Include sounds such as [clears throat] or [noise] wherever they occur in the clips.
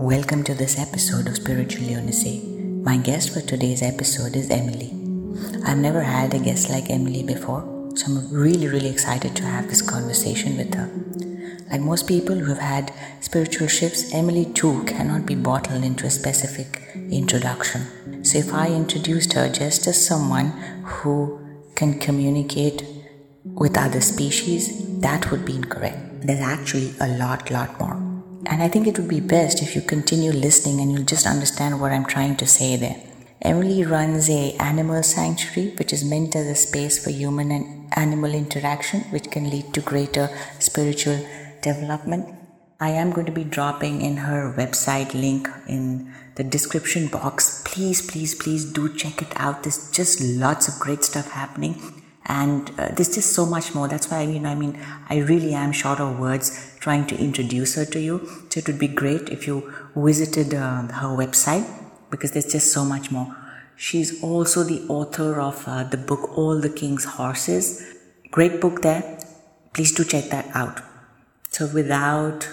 Welcome to this episode of Spiritual Lunacy. My guest for today's episode is Emelie. I've never had a guest like Emelie before, so I'm really, really excited to have this conversation with her. Like most people who have had spiritual shifts, Emelie too cannot be bottled into a specific introduction. So if I introduced her just as someone who can communicate with other species, that would be incorrect. There's actually a lot, lot more. And I think it would be best if you continue listening and you'll just understand what I'm trying to say there. Emelie runs a animal sanctuary which is meant as a space for human and animal interaction which can lead to greater spiritual development. I am going to be dropping in her website link in the description box. Please, please, please do check it out. There's just lots of great stuff happening and uh, there's just so much more that's why you know i mean i really am short of words trying to introduce her to you. So it would be great if you visited uh, her website because there's just so much more. She's also the author of uh, the book all the king's horses. Great book there. Please do check that out. So without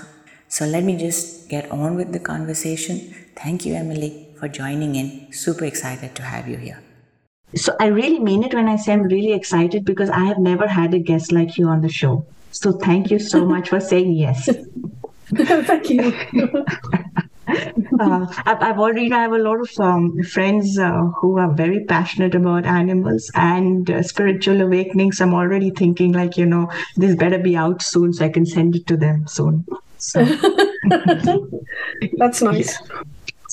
so let me just get on with the conversation. Thank you Emelie for joining in. Super excited to have you here. So I really mean it when I say I'm really excited because I have never had a guest like you on the show. So thank you so much for saying yes. [laughs] thank you. [laughs] uh, I've, already I have a lot of um, friends uh, who are very passionate about animals and uh, spiritual awakenings. I'm already thinking like you know this better be out soon so I can send it to them soon. So. [laughs] That's nice.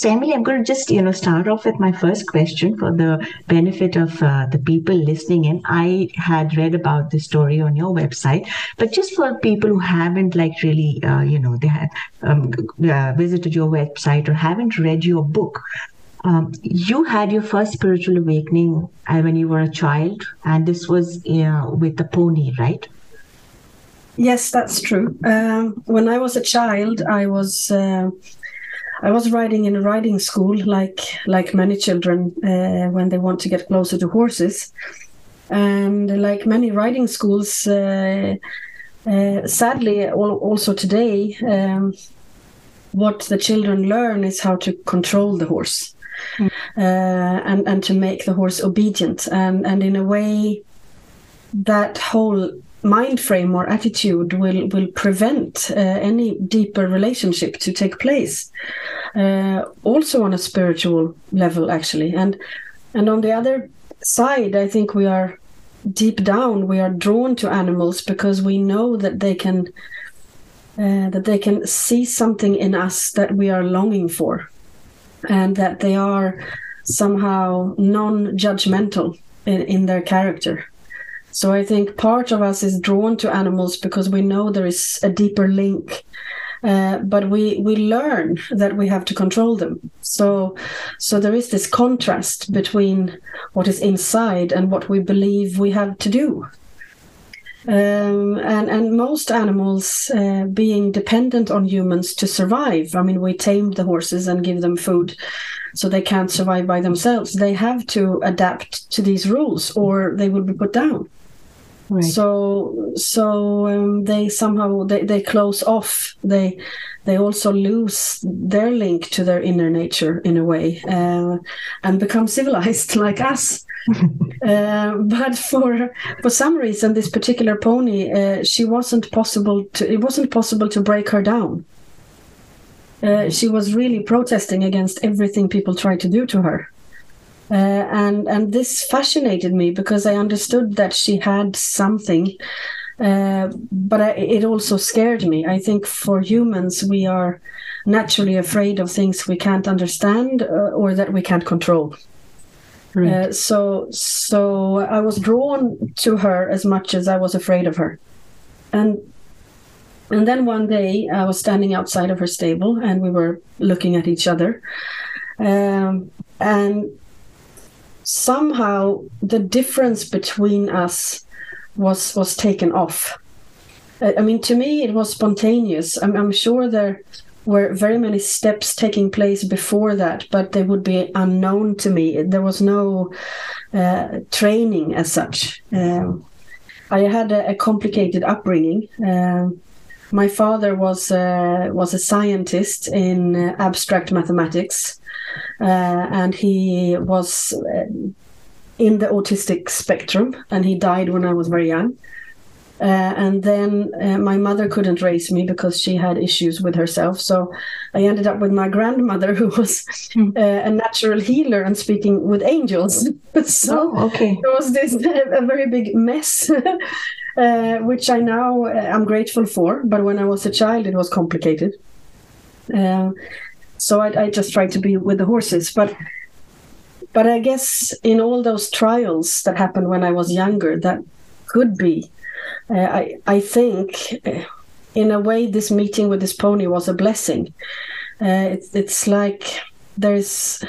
So, Emelie, I'm going to just, you know, start off with my first question for the benefit of uh, the people listening in. I had read about the story on your website, but just for people who haven't, like, really, uh, you know, they had um, uh, visited your website or haven't read your book, um, you had your first spiritual awakening uh, when you were a child, and this was with the pony, right? Yes, that's true. Um, when I was a child, I was uh, I was riding in a riding school, like like many children uh, when they want to get closer to horses, and like many riding schools, uh, uh, sadly, also today, um, what the children learn is how to control the horse. Mm. and and to make the horse obedient and and in a way that whole mind frame or attitude will will prevent uh, any deeper relationship to take place uh, also on a spiritual level actually and and on the other side i think we are deep down we are drawn to animals because we know that they can uh, that they can see something in us that we are longing for and that they are somehow non-judgmental in, in their character so I think part of us is drawn to animals because we know there is a deeper link. Uh, but we we learn that we have to control them. So so there is this contrast between what is inside and what we believe we have to do. Um, and and most animals uh, being dependent on humans to survive. I mean, we tame the horses and give them food, so they can't survive by themselves. They have to adapt to these rules, or they will be put down. Right. So so um, they somehow they, they close off. They they also lose their link to their inner nature in a way uh, and become civilized [laughs] like us. [laughs] uh, but for for some reason, this particular pony, uh, she wasn't possible to. It wasn't possible to break her down. Uh, she was really protesting against everything people tried to do to her. Uh, and and this fascinated me because I understood that she had something, uh, but I, it also scared me. I think for humans we are naturally afraid of things we can't understand uh, or that we can't control. Right. Uh, so so I was drawn to her as much as I was afraid of her, and and then one day I was standing outside of her stable and we were looking at each other. Um, and somehow the difference between us was was taken off. I, mean, to me, it was spontaneous. I'm, I'm sure there were very many steps taking place before that, but they would be unknown to me. There was no uh, training as such. Um, I had a, a complicated upbringing. Um, my father was uh, was a scientist in uh, abstract mathematics, and he was uh, in the autistic spectrum, and he died when I was very young. Uh, and then uh, my mother couldn't raise me because she had issues with herself. So I ended up with my grandmother, [laughs] who was uh, a natural healer and speaking with angels. [laughs] so oh, okay. there was this [laughs] a very big mess, uh, which I now am grateful for. But when I was a child, it was complicated. So I, I just tried to be with the horses, but but I guess in all those trials that happened when I was younger, that could be uh, I I think uh, in a way this meeting with this pony was a blessing. Uh, it's like there's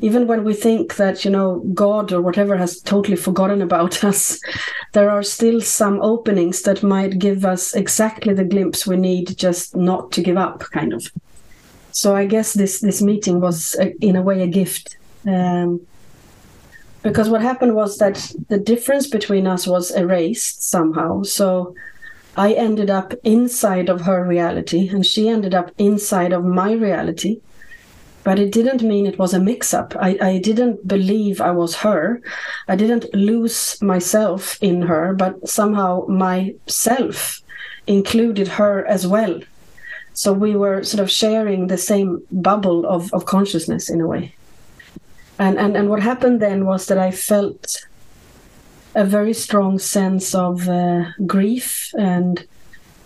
even when we think that you know God or whatever has totally forgotten about [laughs] us, there are still some openings that might give us exactly the glimpse we need, just not to give up, kind of. So I guess this this meeting was a, in a way a gift. Um, because what happened was that the difference between us was erased somehow. So i ended up inside of her reality and she ended up inside of my reality but it didn't mean it was a mix up I, I didn't believe i was her. I didn't lose myself in her but somehow myself included her as well so we were sort of sharing the same bubble of, of consciousness in a way and and and what happened then was that I felt a very strong sense of uh, grief and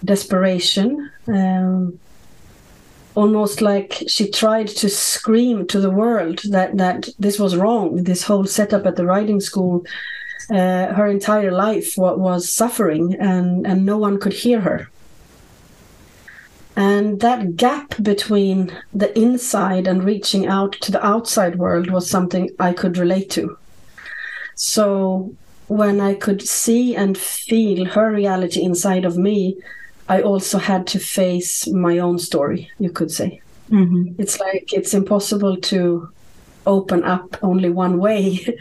desperation. Um, almost like she tried to scream to the world that that this was wrong. This whole setup at the riding school, uh, her entire life was, suffering, and and no one could hear her. And that gap between the inside and reaching out to the outside world was something I could relate to. So when I could see and feel her reality inside of me, I also had to face my own story, you could say. Mm-hmm. It's like it's impossible to open up only one way. [laughs]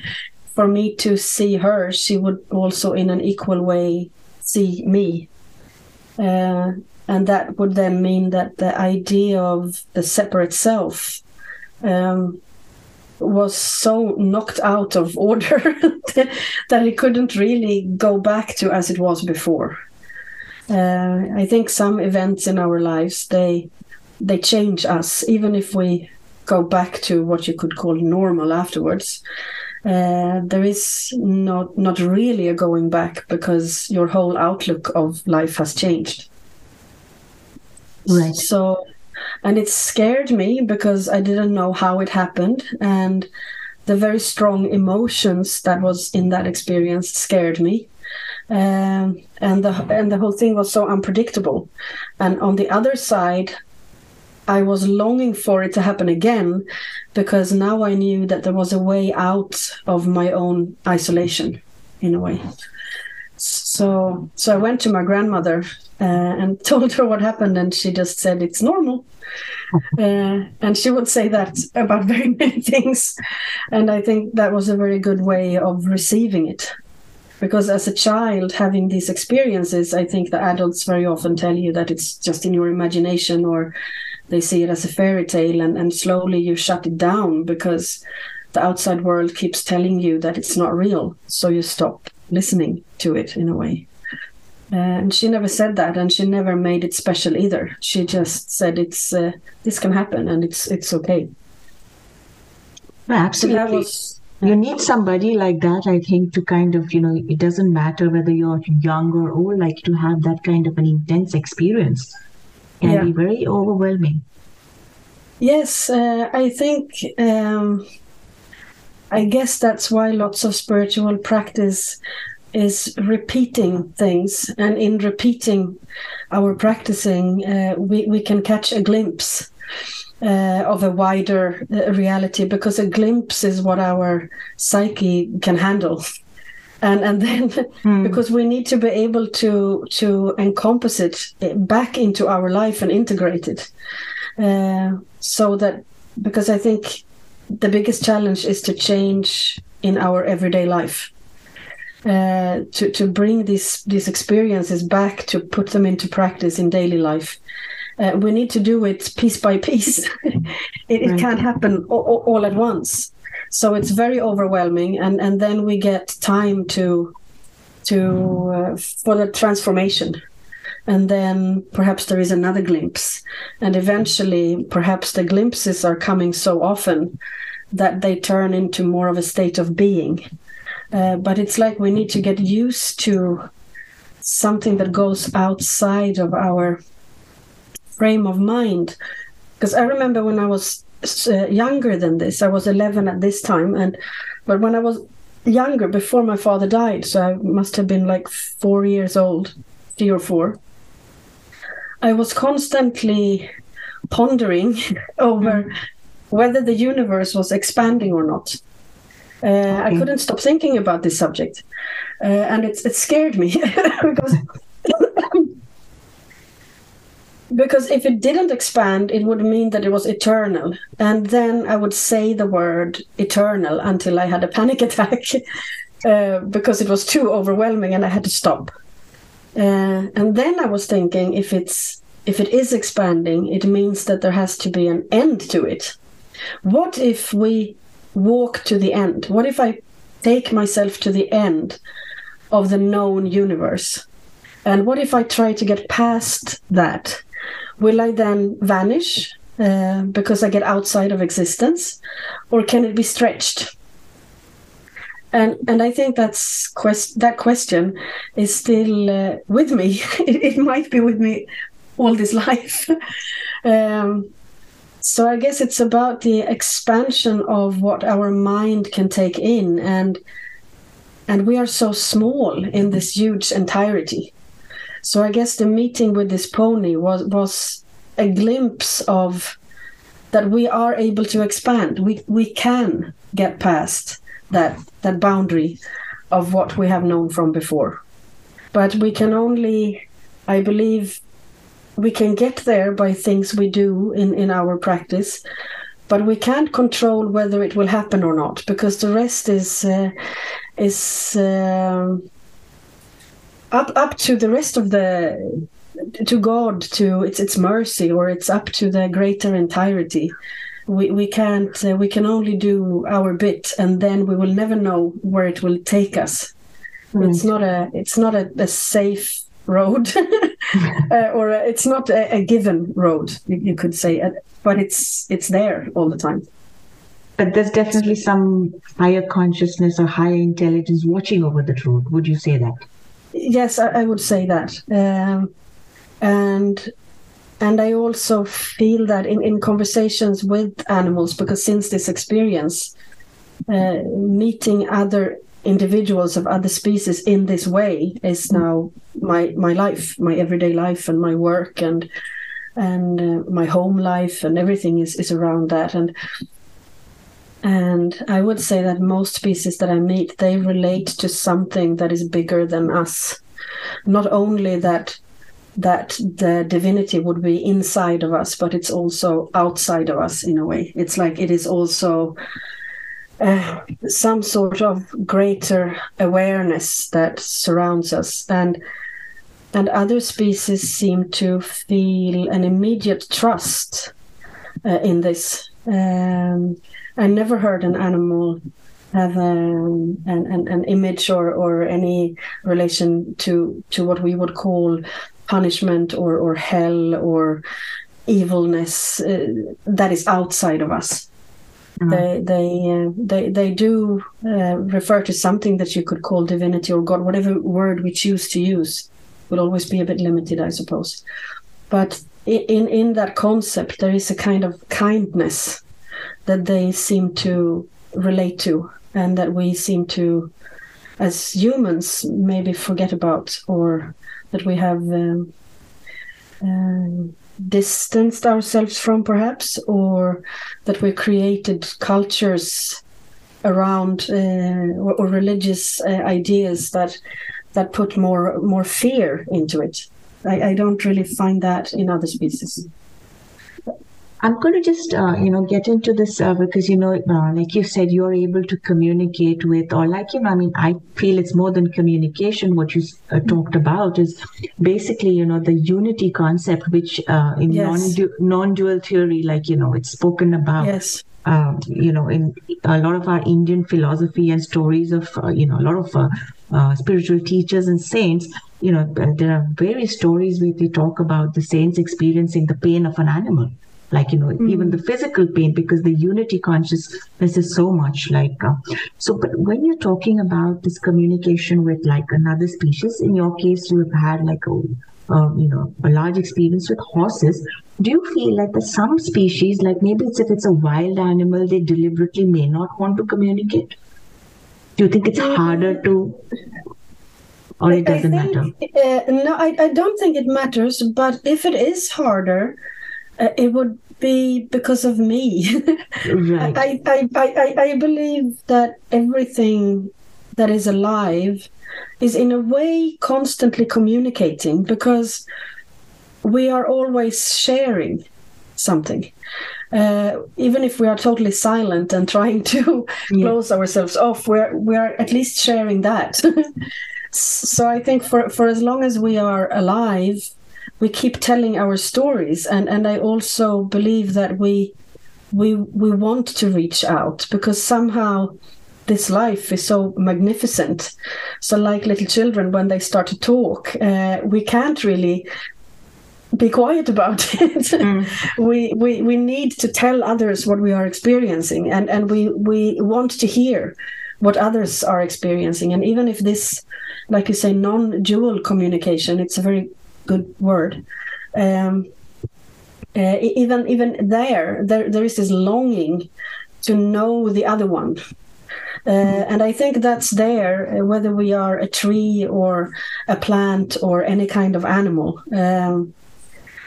For me to see her, she would also, in an equal way, see me. Uh, and that would then mean that the idea of the separate self um, was so knocked out of [laughs] order [laughs] that it couldn't really go back to as it was before. Uh, I think some events in our lives they they change us, even if we go back to what you could call normal afterwards. Uh, there is not not really a going back because your whole outlook of life has changed. Right. So, and it scared me because I didn't know how it happened. And the very strong emotions that was in that experience scared me. Um, and the and the whole thing was so unpredictable. And on the other side, I was longing for it to happen again because now I knew that there was a way out of my own isolation in a way. So so I went to my grandmother uh, and [laughs] told her what happened, and she just said it's normal. [laughs] Uh, and she would say that about [laughs] very many things, and I think that was a very good way of receiving it. Because as a child having these experiences, I think the adults very often tell you that it's just in your imagination or they see it as a fairy tale, and, and slowly you shut it down because the outside world keeps telling you that it's not real. So you stop listening to it in a way. Uh, and she never said that, and she never made it special either. She just said it's uh, this can happen, and it's it's okay. Absolutely. Was, you need somebody like that, I think, to kind of, you know, it doesn't matter whether you're young or old, like to have that kind of an intense experience can yeah. be very overwhelming. Yes, uh, I think um, I guess that's why lots of spiritual practice is repeating things, and in repeating our practicing, uh, we we can catch a glimpse uh, of a wider uh, reality because a glimpse is what our psyche can handle. And, and then [laughs] mm. because we need to be able to to encompass it uh, back into our life and integrate it uh, so that because I think the biggest challenge is to change in our everyday life uh, to to bring these these experiences back to put them into practice in daily life. Uh, we need to do it piece by piece. [laughs] it, it can't happen all, all at once. So it's very overwhelming, and and then we get time to to uh, for the transformation and then perhaps there is another glimpse and eventually perhaps the glimpses are coming so often that they turn into more of a state of being uh, but it's like we need to get used to something that goes outside of our frame of mind because i remember when i was uh, younger than this i was 11 at this time and but when i was younger before my father died so i must have been like four years old three or four I was constantly pondering [laughs] over whether the universe was expanding or not. Uh, I couldn't stop thinking about this subject, uh, and it, it scared me [laughs] because [coughs] because if it didn't expand, it would mean that it was eternal, and then I would say the word eternal until I had a panic [laughs] attack uh, because it was too overwhelming, and I had to stop. Uh, and then I was thinking, if it's if it is expanding, it means that there has to be an end to it. What if we walk to the end? What if I take myself to the end of the known universe? And what if I try to get past that? Will I then vanish uh, because I get outside of existence, or can it be stretched? and and I think that's quest- that question is still uh, with me. [laughs] it, it might be with me all this [laughs] life. um, so I guess it's about the expansion of what our mind can take in, and and we are so small in this huge entirety. So I guess the meeting with this pony was was a glimpse of that we are able to expand. We we can get past that that boundary of what we have known from before. But we can only, I believe, we can get there by things we do in, in our practice, but we can't control whether it will happen or not because the rest is uh, is uh, up up to the rest of the to God to its its mercy or it's up to the greater entirety. We we can't uh, we can only do our bit and then we will never know where it will take us. It's not a it's not a, a safe road [laughs] [laughs] uh, or a, it's not a, a given road you, you could say uh, but it's it's there all the time But there's definitely some higher consciousness or higher intelligence watching over the road. Would you say that? yes I, I would say that um, and and I also feel that in, in conversations with animals, because since this experience, uh, meeting other individuals of other species in this way is now my my life, my everyday life, and my work, and and uh, my home life, and everything is is around that. And and I would say that most species that I meet, they relate to something that is bigger than us. Not only that that the divinity would be inside of us, but it's also outside of us in a way. It's like it is also uh, some sort of greater awareness that surrounds us, and and other species seem to feel an immediate trust uh, in this. Um, I never heard an animal have um, an, an, an image or, or any relation to to what we would call punishment or, or hell or evilness uh, that is outside of us. Mhm. They they uh, they they do uh, refer to something that you could call divinity or God, whatever word we choose to use, will always be a bit limited, I suppose. But in in that concept, there is a kind of kindness that they seem to relate to, and that we seem to, as humans, maybe forget about, or that we have um, um, distanced ourselves from, perhaps, or that we created cultures around uh, or, or religious uh, ideas that that put more more fear into it. I, I don't really find that in other species. I'm going to just, uh, you know, get into this uh, because, you know, uh, like you said, you're able to communicate with, or like, you know, I mean, I feel it's more than communication. What you uh, talked about is basically, you know, the unity concept, which uh, in yes. non dual theory, like, you know, it's spoken about. Yes. Um, you know, in a lot of our Indian philosophy and stories of, uh, you know, a lot of spiritual teachers and saints, you know, there are various stories where they talk about the saints experiencing the pain of an animal like you know mm. even the physical pain because the unity consciousness is so much like uh, so but when you're talking about this communication with like another species in your case you have had like a you know a large experience with horses do you feel like that some species like maybe it's if it's a wild animal they deliberately may not want to communicate? Do you think it's harder to or it doesn't think, matter? uh, no I, I don't think it matters but if it is harder it would be because of me. [laughs] right. I, I, I, I believe that everything that is alive is in a way constantly communicating because we are always sharing something. Uh, even if we are totally silent and trying to [laughs] yeah. close ourselves off, we're we're at least sharing that. [laughs] so I think for for as long as we are alive, we keep telling our stories and and i also believe that we we we want to reach out because somehow this life is so magnificent. So like little children when they start to talk uh, we can't really be quiet about [laughs] it. Mm. we, we we need to tell others what we are experiencing and and we we want to hear what others are experiencing. And even if this like you say non-dual communication it's a very good word. Um, uh, even even there, there there is this longing to know the other one. Uh, and I think that's there, uh, whether we are a tree or a plant or any kind of animal. Um,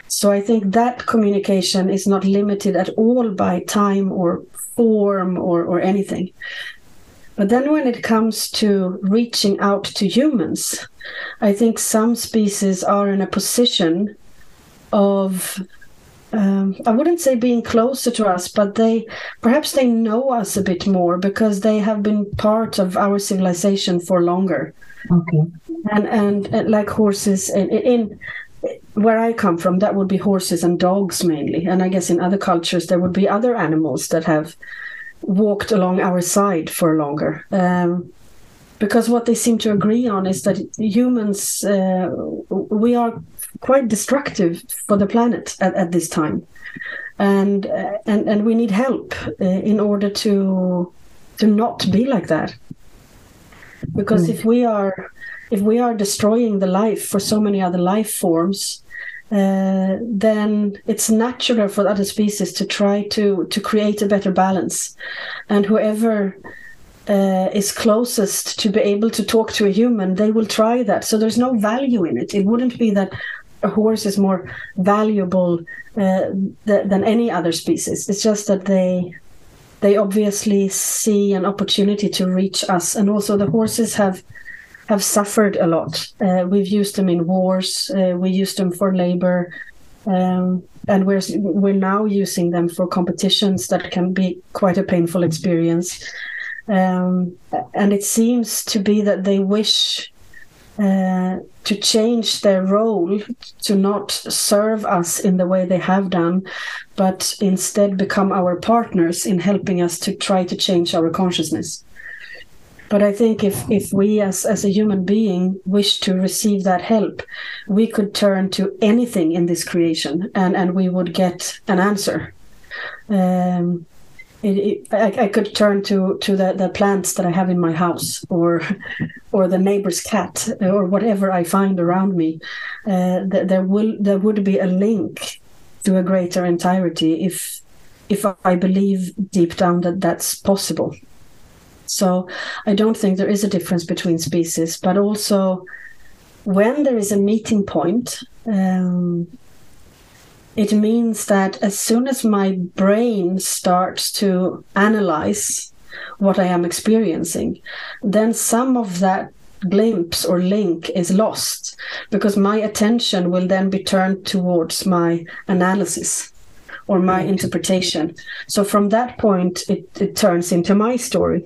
so I think that communication is not limited at all by time or form or, or anything. But then when it comes to reaching out to humans, I think some species are in a position of um, I wouldn't say being closer to us, but they perhaps they know us a bit more because they have been part of our civilization for longer. Okay. And and, and like horses in, in where I come from, that would be horses and dogs mainly. And I guess in other cultures there would be other animals that have walked along our side for longer. Um, because what they seem to agree on is that humans, uh, we are quite destructive for the planet at, at this time. And, uh, and and we need help uh, in order to to not be like that because mm. if we are if we are destroying the life for so many other life forms uh, then it's natural for other species to try to to create a better balance. And whoever uh, is closest to be able to talk to a human they will try that. So there's no value in it. It wouldn't be that a horse is more valuable uh, th- than any other species. It's just that they they obviously see an opportunity to reach us. And also the horses have have suffered a lot. Uh, we've used them in wars. Uh, we used them for labor, um, and we're we're now using them for competitions that can be quite a painful experience. Um, and it seems to be that they wish uh, to change their role to not serve us in the way they have done, but instead become our partners in helping us to try to change our consciousness. But I think if, if we as, as a human being wish to receive that help, we could turn to anything in this creation and, and we would get an answer. Um, it, it, I, I, could turn to to the, the plants that I have in my house, or or the neighbor's cat, or whatever I find around me. Uh, there will there would be a link to a greater entirety if if I believe deep down that that's possible. So I don't think there is a difference between species, but also when there is a meeting point, um, it means that as soon as my brain starts to analyze what I am experiencing, then some of that glimpse or link is lost because my attention will then be turned towards my analysis or my interpretation. So from that point, it, it turns into my story.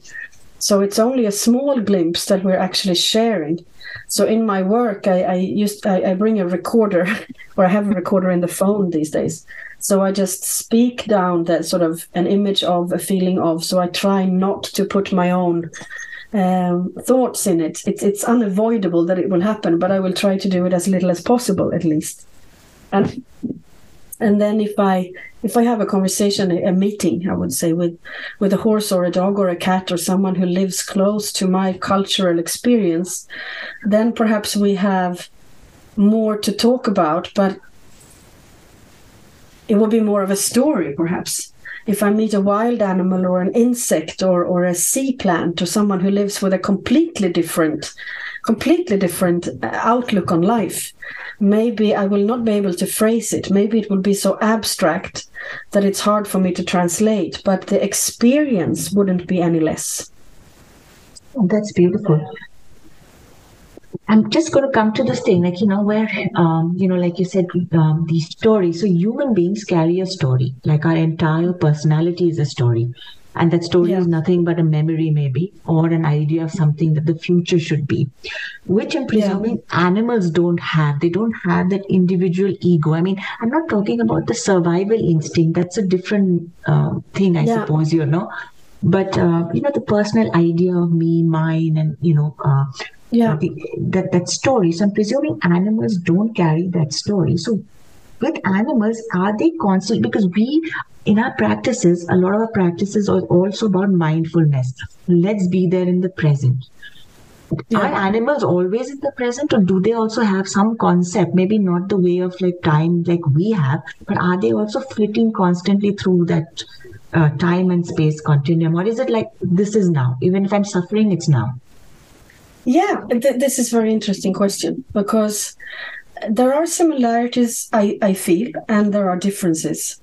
So it's only a small glimpse that we're actually sharing. So in my work, I, I used I, I bring a recorder, [laughs] or I have a recorder in the phone these days. So I just speak down that sort of an image of a feeling of. So I try not to put my own um, thoughts in it. It's it's unavoidable that it will happen, but I will try to do it as little as possible, at least. And and then if I if I have a conversation, a meeting, I would say with with a horse or a dog or a cat or someone who lives close to my cultural experience, then perhaps we have more to talk about. But it will be more of a story, perhaps. If I meet a wild animal or an insect or, or a sea plant or someone who lives with a completely different, completely different uh, outlook on life, maybe I will not be able to phrase it. Maybe it will be so abstract that it's hard for me to translate, but the experience wouldn't be any less. That's beautiful. I'm just going to come to this thing, like, you know, where, um, you know, like you said, um, these stories. So human beings carry a story, like our entire personality is a story. And that story yeah. is nothing but a memory, maybe, or an idea of something that the future should be, which I'm presuming yeah. animals don't have. They don't have that individual ego. I mean, I'm not talking about the survival instinct. That's a different uh, thing, I yeah. suppose, you know. But, uh, you know, the personal idea of me, mine, and, you know, uh, yeah the, that that story so i'm presuming animals don't carry that story so with animals are they constant? Because we in our practices a lot of our practices are also about mindfulness. Let's be there in the present. Yeah. are animals always in the present or do they also have some concept? Maybe not the way of like time like we have but are they also flitting constantly through that uh, time and space continuum? Or is it like this is now? Even if i'm suffering it's now. Yeah, th- this is a very interesting question because there are similarities I, I feel and there are differences.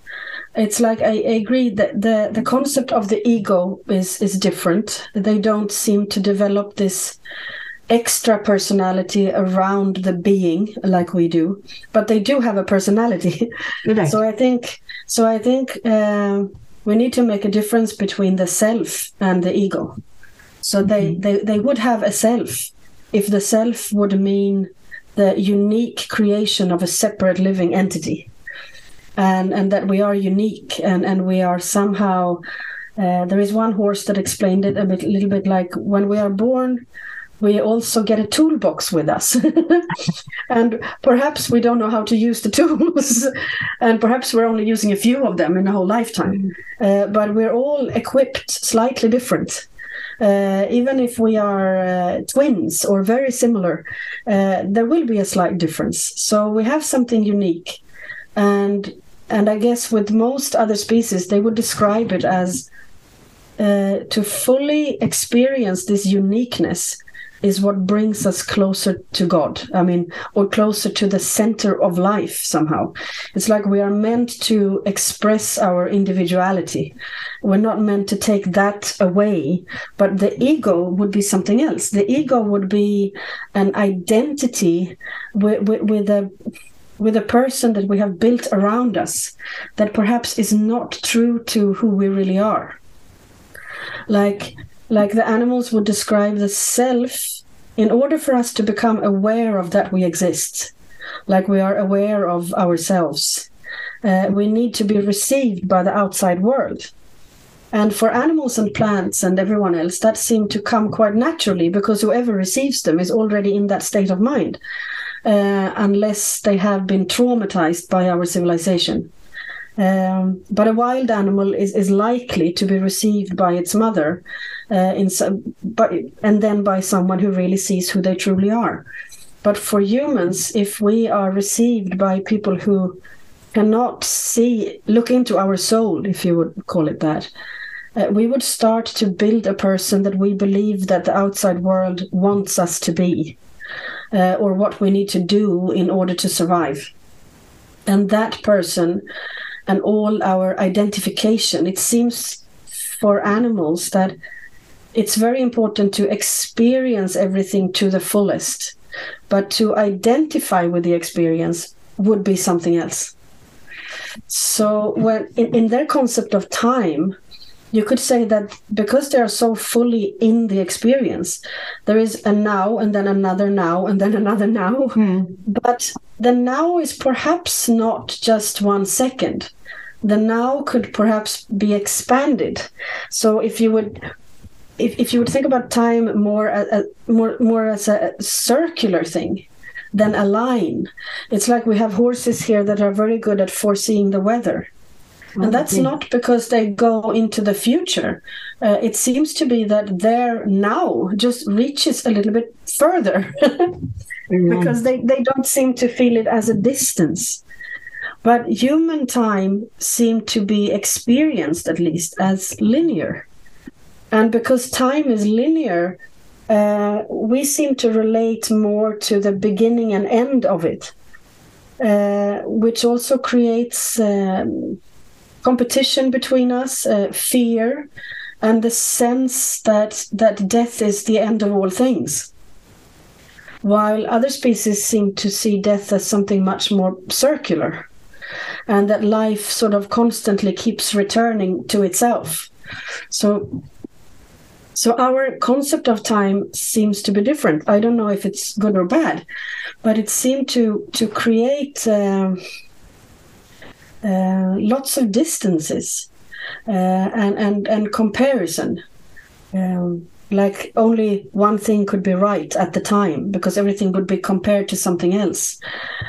It's like I, I agree that the, the concept of the ego is is different. They don't seem to develop this extra personality around the being like we do, but they do have a personality. [laughs] so I think so. I think uh, we need to make a difference between the self and the ego. So they, mm-hmm. they, they would have a self if the self would mean the unique creation of a separate living entity. And, and that we are unique and, and we are somehow uh, there is one horse that explained it a bit, little bit like when we are born, we also get a toolbox with us. [laughs] and perhaps we don't know how to use the tools. [laughs] and perhaps we're only using a few of them in a whole lifetime. Mm-hmm. Uh, but we're all equipped slightly different uh, even if we are uh, twins or very similar, uh, there will be a slight difference. So we have something unique, and and I guess with most other species, they would describe it as uh, to fully experience this uniqueness is what brings us closer to God. I mean, or closer to the center of life somehow. It's like we are meant to express our individuality. We're not meant to take that away, but the ego would be something else. The ego would be an identity with, with, with a with a person that we have built around us that perhaps is not true to who we really are. Like like the animals would describe the self in order for us to become aware of that we exist. Like we are aware of ourselves. Uh, we need to be received by the outside world. And for animals and plants and everyone else that seemed to come quite naturally because whoever receives them is already in that state of mind uh, unless they have been traumatized by our civilization um, but a wild animal is, is likely to be received by its mother uh, in some, but, and then by someone who really sees who they truly are. But for humans, if we are received by people who cannot see, look into our soul, if you would call it that, uh, we would start to build a person that we believe that the outside world wants us to be, uh, or what we need to do in order to survive. And that person and all our identification, it seems for animals that it's very important to experience everything to the fullest, but to identify with the experience would be something else. So when in, in their concept of time, you could say that because they are so fully in the experience, there is a now and then another now and then [laughs] another now. Hmm. But the now is perhaps not just one second. The now could perhaps be expanded. So if you would if, if you would think about time more as, more more as a circular thing than a line, it's like we have horses here that are very good at foreseeing the weather. And that's Okay. not because they go into the future. Uh, it seems to be that their now just reaches a little bit further [laughs] because they, they don't seem to feel it as a distance. But human time seemed to be experienced, at least, as linear. And because time is linear, uh, we seem to relate more to the beginning and end of it, uh, which also creates um, competition between us, uh, fear, and the sense that that death is the end of all things. While other species seem to see death as something much more circular, and that life sort of constantly keeps returning to itself. So so our concept of time seems to be different. I don't know if it's good or bad, but it seemed to to create um, uh, lots of distances uh, and and and comparison. Um, like only one thing could be right at the time because everything would be compared to something else.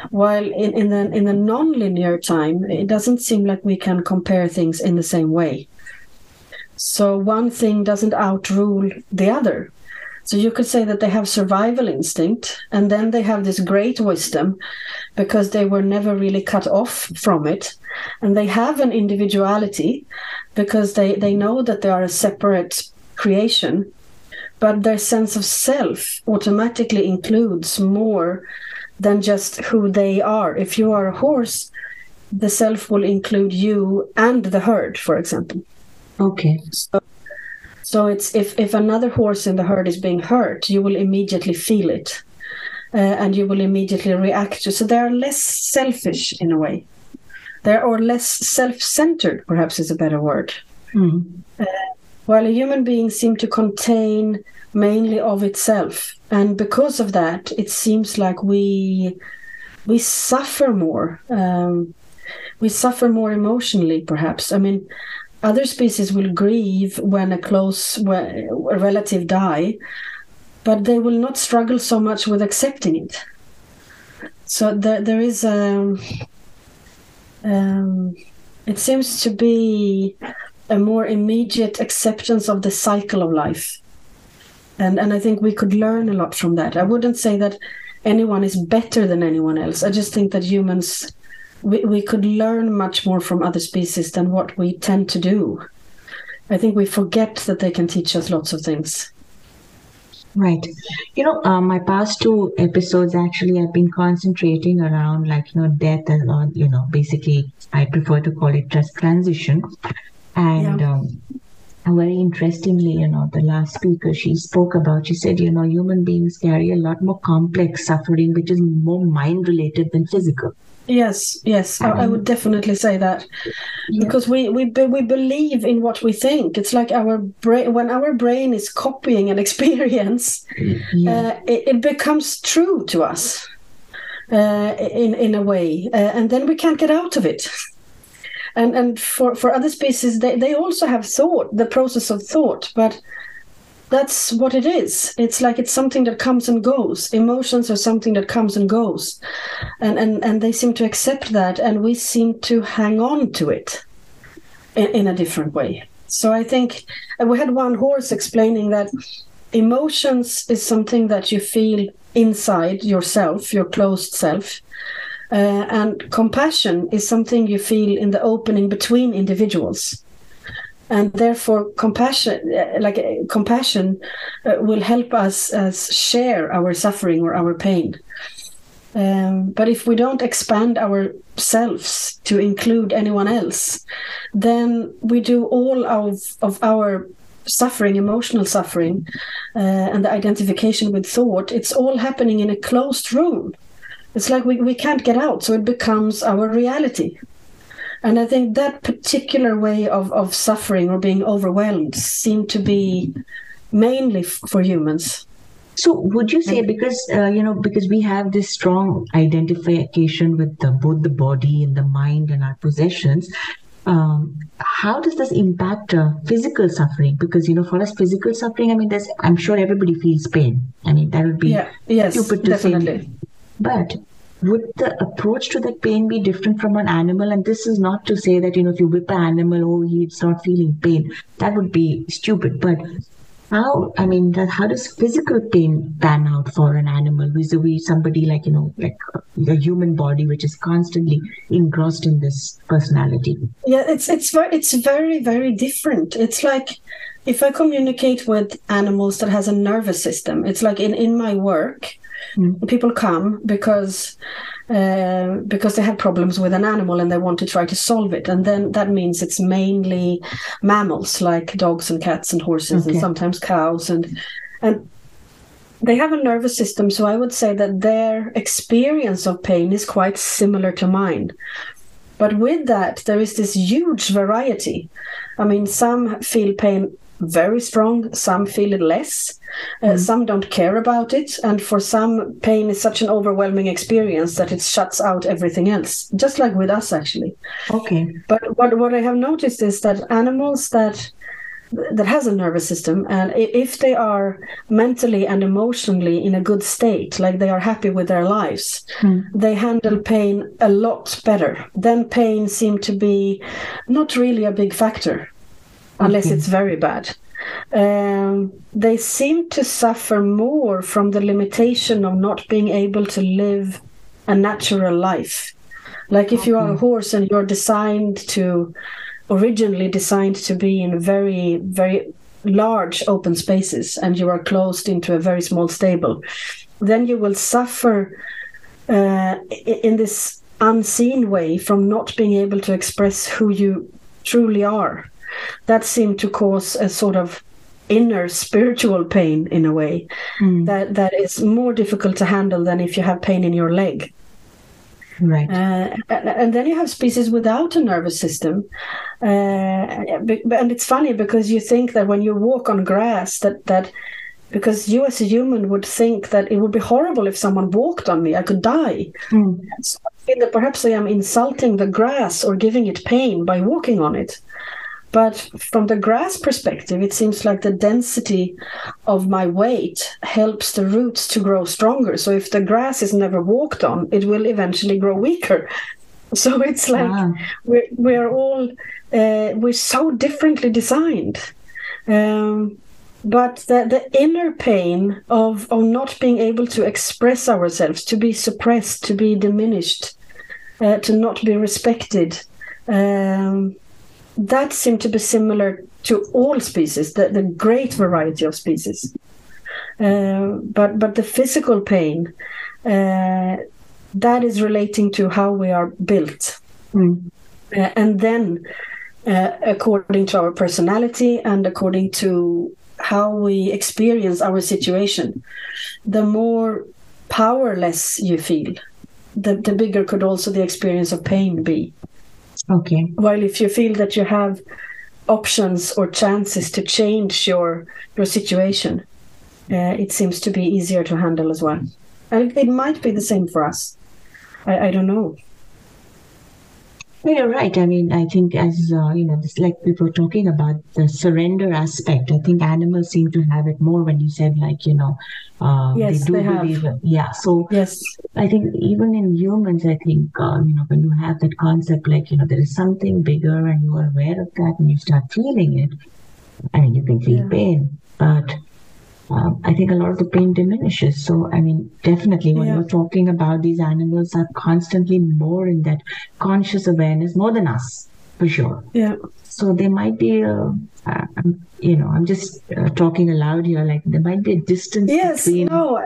While in in the in the non-linear time, it doesn't seem like we can compare things in the same way. So one thing doesn't outrule the other. So you could say that they have survival instinct and then they have this great wisdom because they were never really cut off from it. And they have an individuality because they, they know that they are a separate creation, but their sense of self automatically includes more than just who they are. If you are a horse, the self will include you and the herd, for example. Okay. So it's if if another horse in the herd is being hurt, you will immediately feel it, uh, and you will immediately react to. So they are less selfish in a way. They're or less self-centered, perhaps is a better word. Mm. While a human being seems to contain mainly of itself, and because of that, it seems like we we suffer more. Um, we suffer more emotionally, perhaps. I mean, other species will grieve when a close when a relative die, but they will not struggle so much with accepting it. So there, there is a. Um, it seems to be a more immediate acceptance of the cycle of life, and and I think we could learn a lot from that. I wouldn't say that anyone is better than anyone else. I just think that humans we, we could learn much more from other species than what we tend to do. I think we forget that they can teach us lots of things. Right. You know, uh, my past two episodes actually I've been concentrating around like, you know, death and on, you know, basically I prefer to call it just transition. And Yeah. um, and very interestingly, you know, the last speaker she spoke about, she said, you know, human beings carry a lot more complex suffering, which is more mind related than physical. Yes, yes, I, I would definitely say that because we we we believe in what we think. It's like our brain when our brain is copying an [laughs] experience, Yeah. uh, it, it becomes true to us uh, in in a way, uh, and then we can't get out of it. And and for for other species, they they also have thought, the process of thought, but that's what it is. It's like it's something that comes and goes. Emotions are something that comes and goes, and and and they seem to accept that, and we seem to hang on to it in, in a different way. So I think we had one horse explaining that emotions is something that you feel inside yourself, your closed self. Uh, and compassion is something you feel in the opening between individuals and therefore compassion uh, like uh, compassion uh, will help us as share our suffering or our pain. Um, but if we don't expand ourselves to include anyone else then we do all of, of our suffering emotional suffering uh, and the identification with thought it's all happening in a closed room. It's like we, we can't get out so it becomes our reality and I think that particular way of, of suffering or being overwhelmed seemed to be mainly f- for humans. So, would you say because uh, you know because we have this strong identification with the, both the body and the mind and our possessions, um, how does this impact uh, physical suffering? Because you know, for us, physical suffering, I mean, there's I'm sure everybody feels pain. I mean, that would be Yeah, yes, stupid to definitely. say. But would the approach to that pain be different from an animal? And this is not to say that you know, if you whip an animal, oh, he's not feeling pain. That would be stupid. But how? I mean, how does physical pain pan out for an animal vis-a-vis somebody like you know, like uh, the human body, which is constantly engrossed in this personality? Yeah, it's it's very it's very very different. It's like if I communicate with animals that has a nervous system, it's like in in my work, Mm. people come because uh, because they have problems with an animal and they want to try to solve it, and then that means it's mainly mammals like dogs and cats and horses and sometimes cows and and they have a nervous system. So I would say that their experience of pain is quite similar to mine. But with that, there is this huge variety. I mean, some feel pain very strong, some mm-hmm. feel it less, uh, mm-hmm. some don't care about it, and for some, pain is such an overwhelming experience that it shuts out everything else, just like with us, actually. Okay. But what, what I have noticed is that animals that that has a nervous system and if they are mentally and emotionally in a good state like they are happy with their lives hmm. they handle pain a lot better. Then pain seem to be not really a big factor unless Okay. it's very bad. Um, they seem to suffer more from the limitation of not being able to live a natural life. Like if you are a horse and you're designed to originally designed to be in very very large open spaces and you are closed into a very small stable then you will suffer uh, in this unseen way from not being able to express who you truly are that seemed to cause a sort of inner spiritual pain in a way that that is more difficult to handle than if you have pain in your leg Right. uh, and and then you have species without a nervous system. Uh, and it's funny because you think that when you walk on grass, that, that because you as a human would think that it would be horrible if someone walked on me, I could die. Mm. So I that perhaps I am insulting the grass or giving it pain by walking on it. But from the grass perspective, it seems like the density of my weight helps the roots to grow stronger. So if the grass is never walked on, it will eventually grow weaker. [laughs] So it's like Ah. we're, we're all uh, we're so differently designed. Um, but the, the inner pain of, of not being able to express ourselves, to be suppressed, to be diminished, uh, to not be respected, um, that seemed to be similar to all species, the, the great variety of species. Uh, but but the physical pain, uh, that is relating to how we are built. Mm. Uh, and then, uh, according to our personality and according to how we experience our situation, the more powerless you feel, the, the bigger could also the experience of pain be. Okay. While if you feel that you have options or chances to change your your situation, uh, it seems to be easier to handle as well. And it, might be the same for us. I, I don't know. Well, you're right. I mean, I think as uh, you know, this like we were talking about the surrender aspect. I think animals seem to have it more when you said like you know, uh, Yes, they do they have. believe. it. Yeah. So Yes. I think even in humans, I think uh, you know when you have that concept like you know there is something bigger and you are aware of that and you start feeling it, I mean you can feel Yeah. pain, but um, I think a lot of the pain diminishes. So I mean definitely when Yeah. you're talking about these animals are constantly more in that conscious awareness more than us for sure. Yeah. So there might be a, uh, you know, I'm just uh, talking aloud here. Like there might be a distance Yes. between No.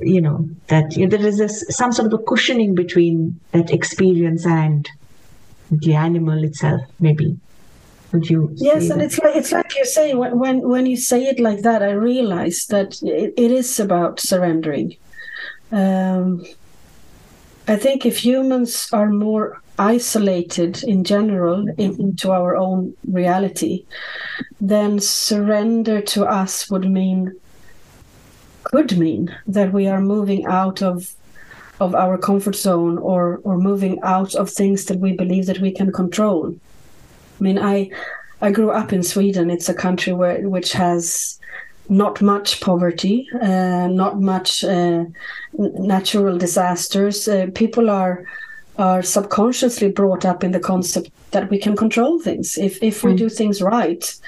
you know that you know, there is this, some sort of a cushioning between that experience and the animal itself maybe would you Yes, and that? it's like it's like you say when when when you say it like that, I realize that it, it is about surrendering. Um, I think if humans are more isolated in general in, into our own reality, then surrender to us would mean could mean that we are moving out of of our comfort zone or or moving out of things that we believe that we can control. I mean, I I grew up in Sweden. It's a country where which has not much poverty, uh, not much uh, natural disasters. Uh, people are are subconsciously brought up in the concept that we can control things. If if we mm. do things right,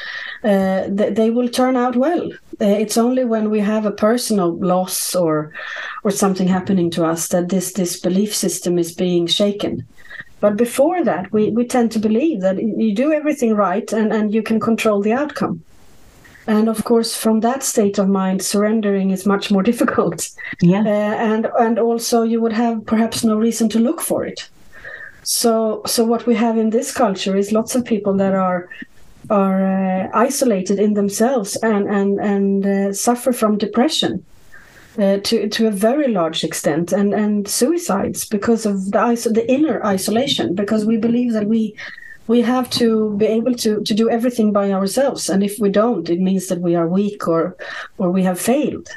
uh, th- they will turn out well. Uh, it's only when we have a personal loss or or something happening to us that this this belief system is being shaken. But before that, we, we tend to believe that you do everything right and, and you can control the outcome. And of course, from that state of mind, surrendering is much more [laughs] difficult. Yeah. Uh, and and also, you would have perhaps no reason to look for it. So so what we have in this culture is lots of people that are are uh, isolated in themselves and and and uh, suffer from depression uh, to to a very large extent and and suicides because of the iso- the inner isolation because we believe that we we have to be able to to do everything by ourselves and if we don't it means that we are weak or or we have failed.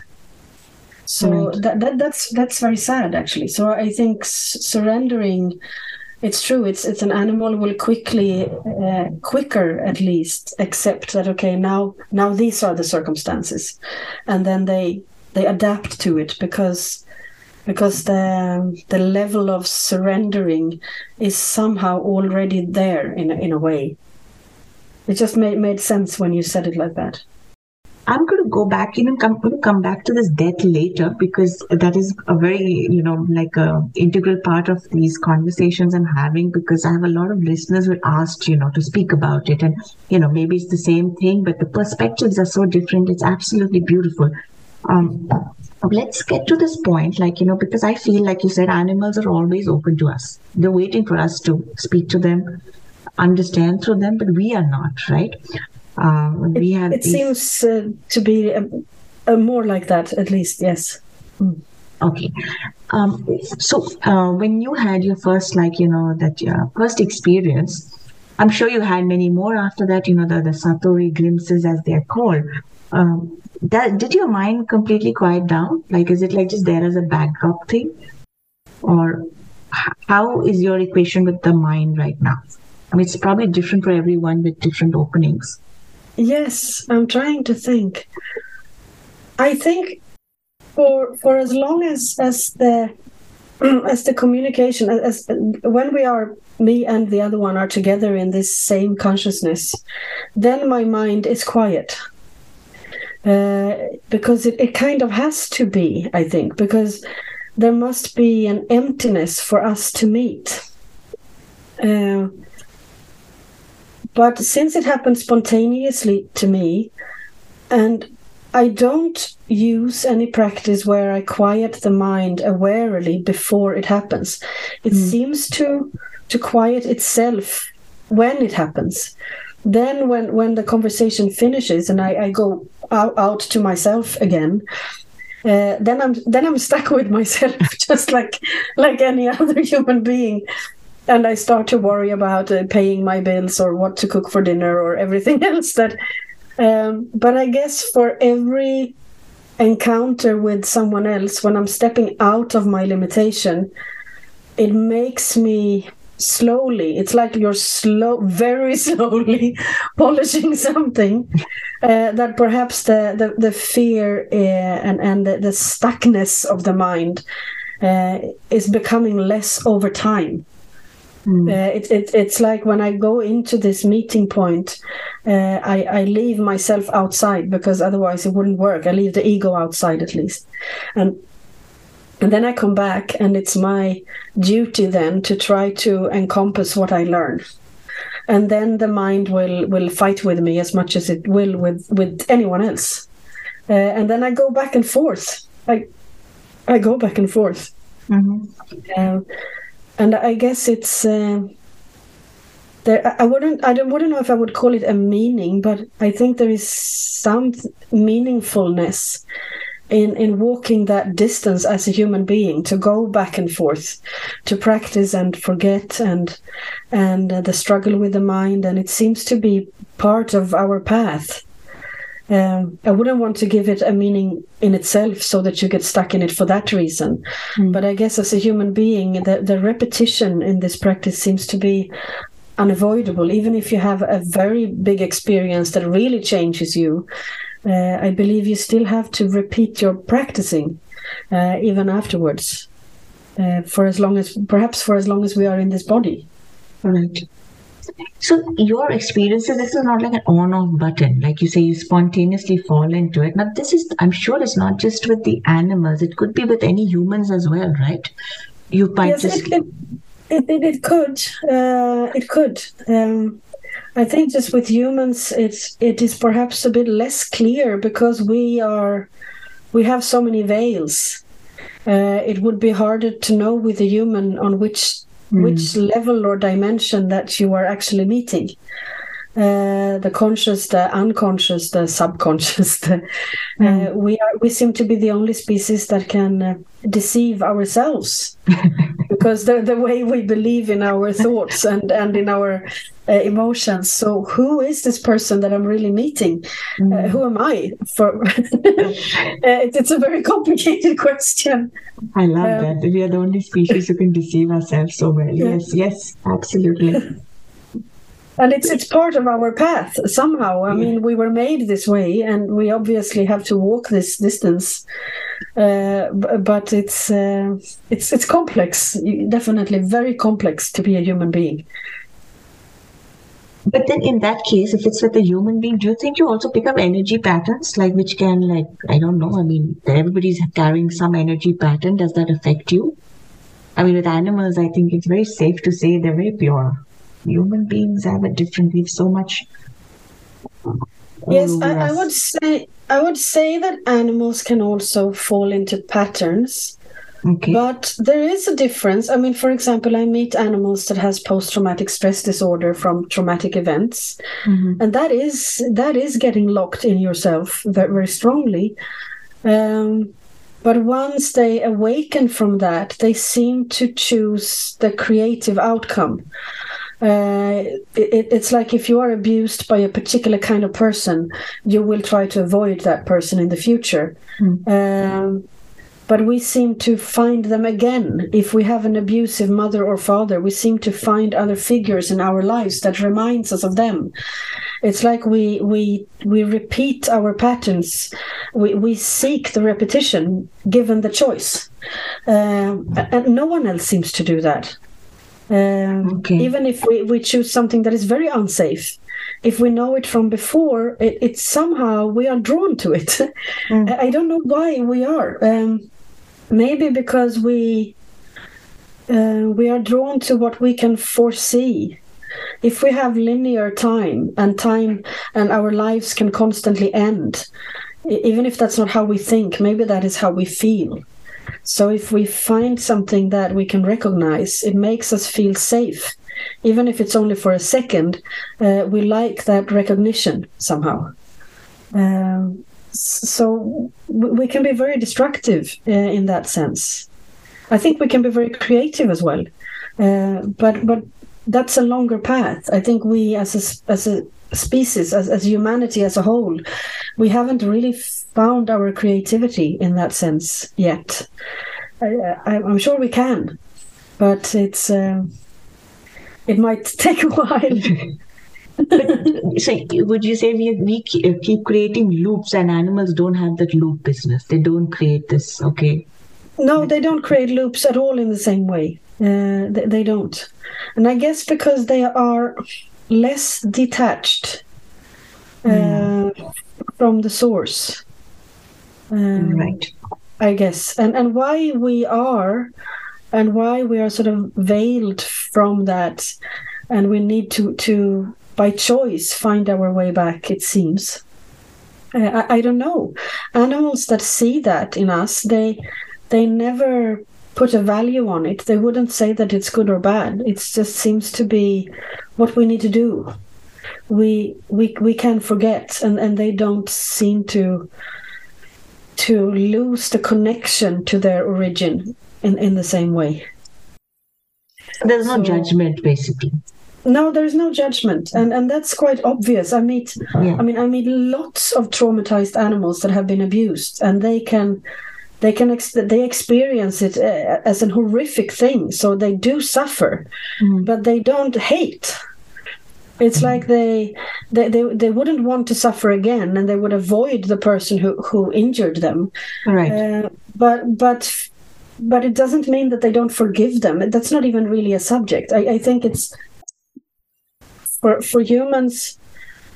So right. that, that that's that's very sad actually. So i think s- surrendering it's true it's it's an animal will quickly uh, quicker at least accept that okay now now these are the circumstances. And then they they adapt to it because because the the level of surrendering is somehow already there in a, in a way. It just made made sense when you said it like that. I'm going to go back in and come, come back to this death later because that is a very, you know, like a integral part of these conversations I'm having because I have a lot of listeners who asked, you know, to speak about it. And, you know, maybe it's the same thing, but the perspectives are so different. It's absolutely beautiful. Um, let's get to this point like you know because i feel like you said animals are always open to us. They're waiting for us to speak to them understand through them but we are not right? Uh, we it, have it these... seems uh, to be a, a more like that at least yes. Mm. okay. Um, so uh, when you had your first like you know that uh, first experience i'm sure you had many more after that you know the, the satori glimpses as they're called um, that did your mind completely quiet down? Like is it like just there as a backdrop thing? Or how is your equation with the mind right now? I mean it's probably different for everyone with different openings. Yes i'm trying to think. I think for for as long as as the [clears throat] as the communication as when we are me and the other one are together in this same consciousness then my mind is quiet uh, because it, it kind of has to be, I think, because there must be an emptiness for us to meet. Uh, but since it happens spontaneously to me, and I don't use any practice where I quiet the mind awarely before it happens. It mm. seems to to quiet itself when it happens. Then when when the conversation finishes and I, I go out, out to myself again, uh, then I'm then I'm stuck [laughs] with myself, [laughs] just like like any [laughs] other human being, and I start to worry about uh, paying my bills or what to cook for dinner or everything else. That, um, but I guess for every encounter with someone else, when I'm stepping out of my limitation, it makes me slowly it's like you're slow very [laughs] slowly [laughs] polishing something uh, that perhaps the the, the fear uh, and and the, the, stuckness of the mind uh, is becoming less over time mm. it, it, it's like when I go into this meeting point, uh, I, I leave myself outside because otherwise it wouldn't work. I leave the ego outside at least. And and then I come back, and it's my duty then to try to encompass what I learn. And then the mind will will fight with me as much as it will with with anyone else. Uh, and then I go back and forth. I I go back and forth. Mm-hmm. Uh, and I guess it's uh, there. I wouldn't. I don't, wouldn't know if I would call it a meaning, but I think there is some meaningfulness in in walking that distance as a human being to go back and forth to practice and forget and and uh, the struggle with the mind and it seems to be part of our path um, I wouldn't want to give it a meaning in itself so that you get stuck in it for that reason. Mm. But I guess as a human being, the, the repetition in this practice seems to be unavoidable. Even if you have a very big experience that really changes you, uh, I believe you still have to repeat your practicing uh, even afterwards, uh, for as long as perhaps for as long as we are in this body. Right. So your experiences, this is not like an on-off button, like you say, you spontaneously fall into it. Now, this is, I'm sure, it's not just with the animals; it could be with any humans as well, right? You might yes, just. It, it, it, it could. Uh, it could. Um, I think just with humans, it's it is perhaps a bit less clear because we are we have so many veils. Uh, it would be harder to know with a human on which mm. which level or dimension that you are actually meeting. Uh, the conscious, the unconscious, the subconscious. The, [laughs] uh, mm. uh, we are we seem to be the only species that can uh, deceive ourselves [laughs] because the the way we believe in our thoughts and and in our uh, emotions. So, who is this person that I'm really meeting? Uh, mm. Who am I? For [laughs] it, it's a very complicated question. I love um, that. We are the only species who can deceive ourselves so well. Yes, yes, absolutely. And it's it's part of our path somehow. I mean, we were made this way, and we obviously have to walk this distance. Uh, but it's uh, it's it's complex, definitely very complex to be a human being. But then in that case, if it's with a human being, do you think you also pick up energy patterns, like which can, like, I don't know, I mean, everybody's carrying some energy pattern. Does that affect you? I mean, with animals, I think it's very safe to say they're very pure. Human beings have a different, we have so much. Yes, I, I would say I would say that animals can also fall into patterns Okay. But there is a difference. I mean, for example, I meet animals that has post-traumatic stress disorder from traumatic events, mm-hmm. and that is that is getting locked in yourself very, very strongly. Um, but once they awaken from that, they seem to choose the creative outcome. Uh, it, it's like if you are abused by a particular kind of person, you will try to avoid that person in the future. Mm. Um, but we seem to find them again. If we have an abusive mother or father, we seem to find other figures in our lives that reminds us of them. It's like we we we repeat our patterns. We we seek the repetition given the choice, uh, and no one else seems to do that. Um, okay. Even if we, we choose something that is very unsafe, if we know it from before, it, it's somehow we are drawn to it. [laughs] Mm. I don't know why we are. Um, maybe because we uh, we are drawn to what we can foresee if we have linear time and time and our lives can constantly end even if that's not how we think maybe that is how we feel so if we find something that we can recognize it makes us feel safe even if it's only for a second uh, we like that recognition somehow um, so we can be very destructive uh, in that sense. I think we can be very creative as well, uh, but but that's a longer path. I think we as a as a species, as, as humanity as a whole, we haven't really found our creativity in that sense yet. I, am sure we can, but it's uh, it might [laughs] take a while. so would you say we, we keep creating loops and animals don't have that loop business they don't create this okay no they don't create loops at all in the same way uh, they, they, don't and i guess because they are less detached uh, mm. from the source um, right i guess and and why we are and why we are sort of veiled from that and we need to to by choice find our way back, it seems. Uh, I, I don't know. Animals that see that in us, they they never put a value on it. They wouldn't say that it's good or bad. It just seems to be what we need to do. We we we can forget, and and they don't seem to to lose the connection to their origin in, in the same way. There's no so, judgment, basically. No, there's no judgment, and and that's quite obvious. I meet, yeah. I mean, I meet lots of traumatized animals that have been abused, and they can, they can, ex- they experience it uh, as an horrific thing. So they do suffer, mm. but they don't hate. It's like they, they they they wouldn't want to suffer again, and they would avoid the person who who injured them. Right. Uh, but but but it doesn't mean that they don't forgive them. That's not even really a subject. I, I think it's for for humans.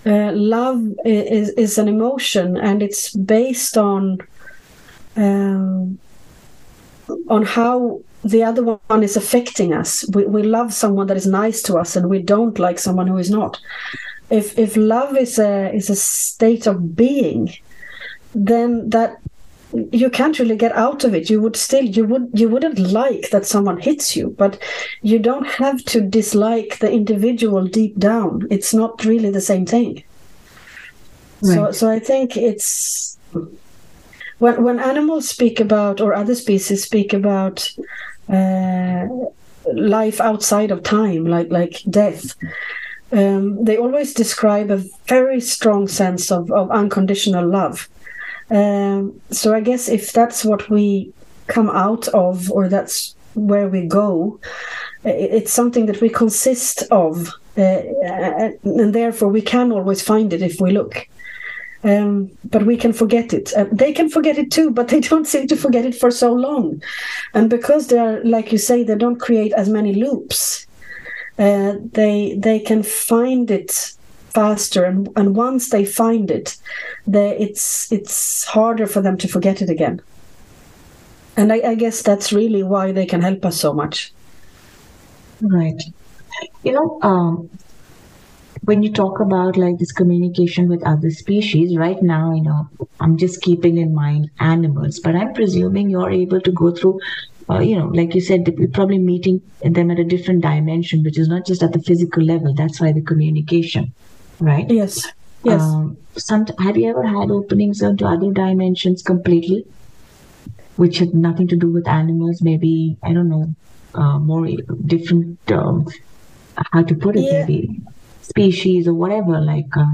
Uh, love is is an emotion, and it's based on um, on how the other one is affecting us. We, we love someone that is nice to us, and we don't like someone who is not. If if love is a is a state of being, then that you can't really get out of it you would still you would you wouldn't like that someone hits you but you don't have to dislike the individual deep down it's not really the same thing right. so so i think it's when when animals speak about or other species speak about uh, life outside of time like like death um, they always describe a very strong sense of, of unconditional love um, so I guess if that's what we come out of, or that's where we go, it's something that we consist of, uh, and therefore we can always find it if we look. Um, but we can forget it. Uh, they can forget it too, but they [laughs] don't seem to forget it for so long. And because they are, like you say, they don't create as many loops. Uh, they they can find it faster and, and once they find it they, it's it's harder for them to forget it again and I, I guess that's really why they can help us so much right you know um, when you talk about like this communication with other species right now you know i'm just keeping in mind animals but i'm presuming you're able to go through uh, you know like you said you're probably meeting them at a different dimension which is not just at the physical level that's why the communication right? Yes. Yes. Um, some, have you ever had openings into other dimensions completely, which had nothing to do with animals? Maybe I don't know, uh, more different. Um, how to put it? Yeah. Maybe species or whatever, like uh,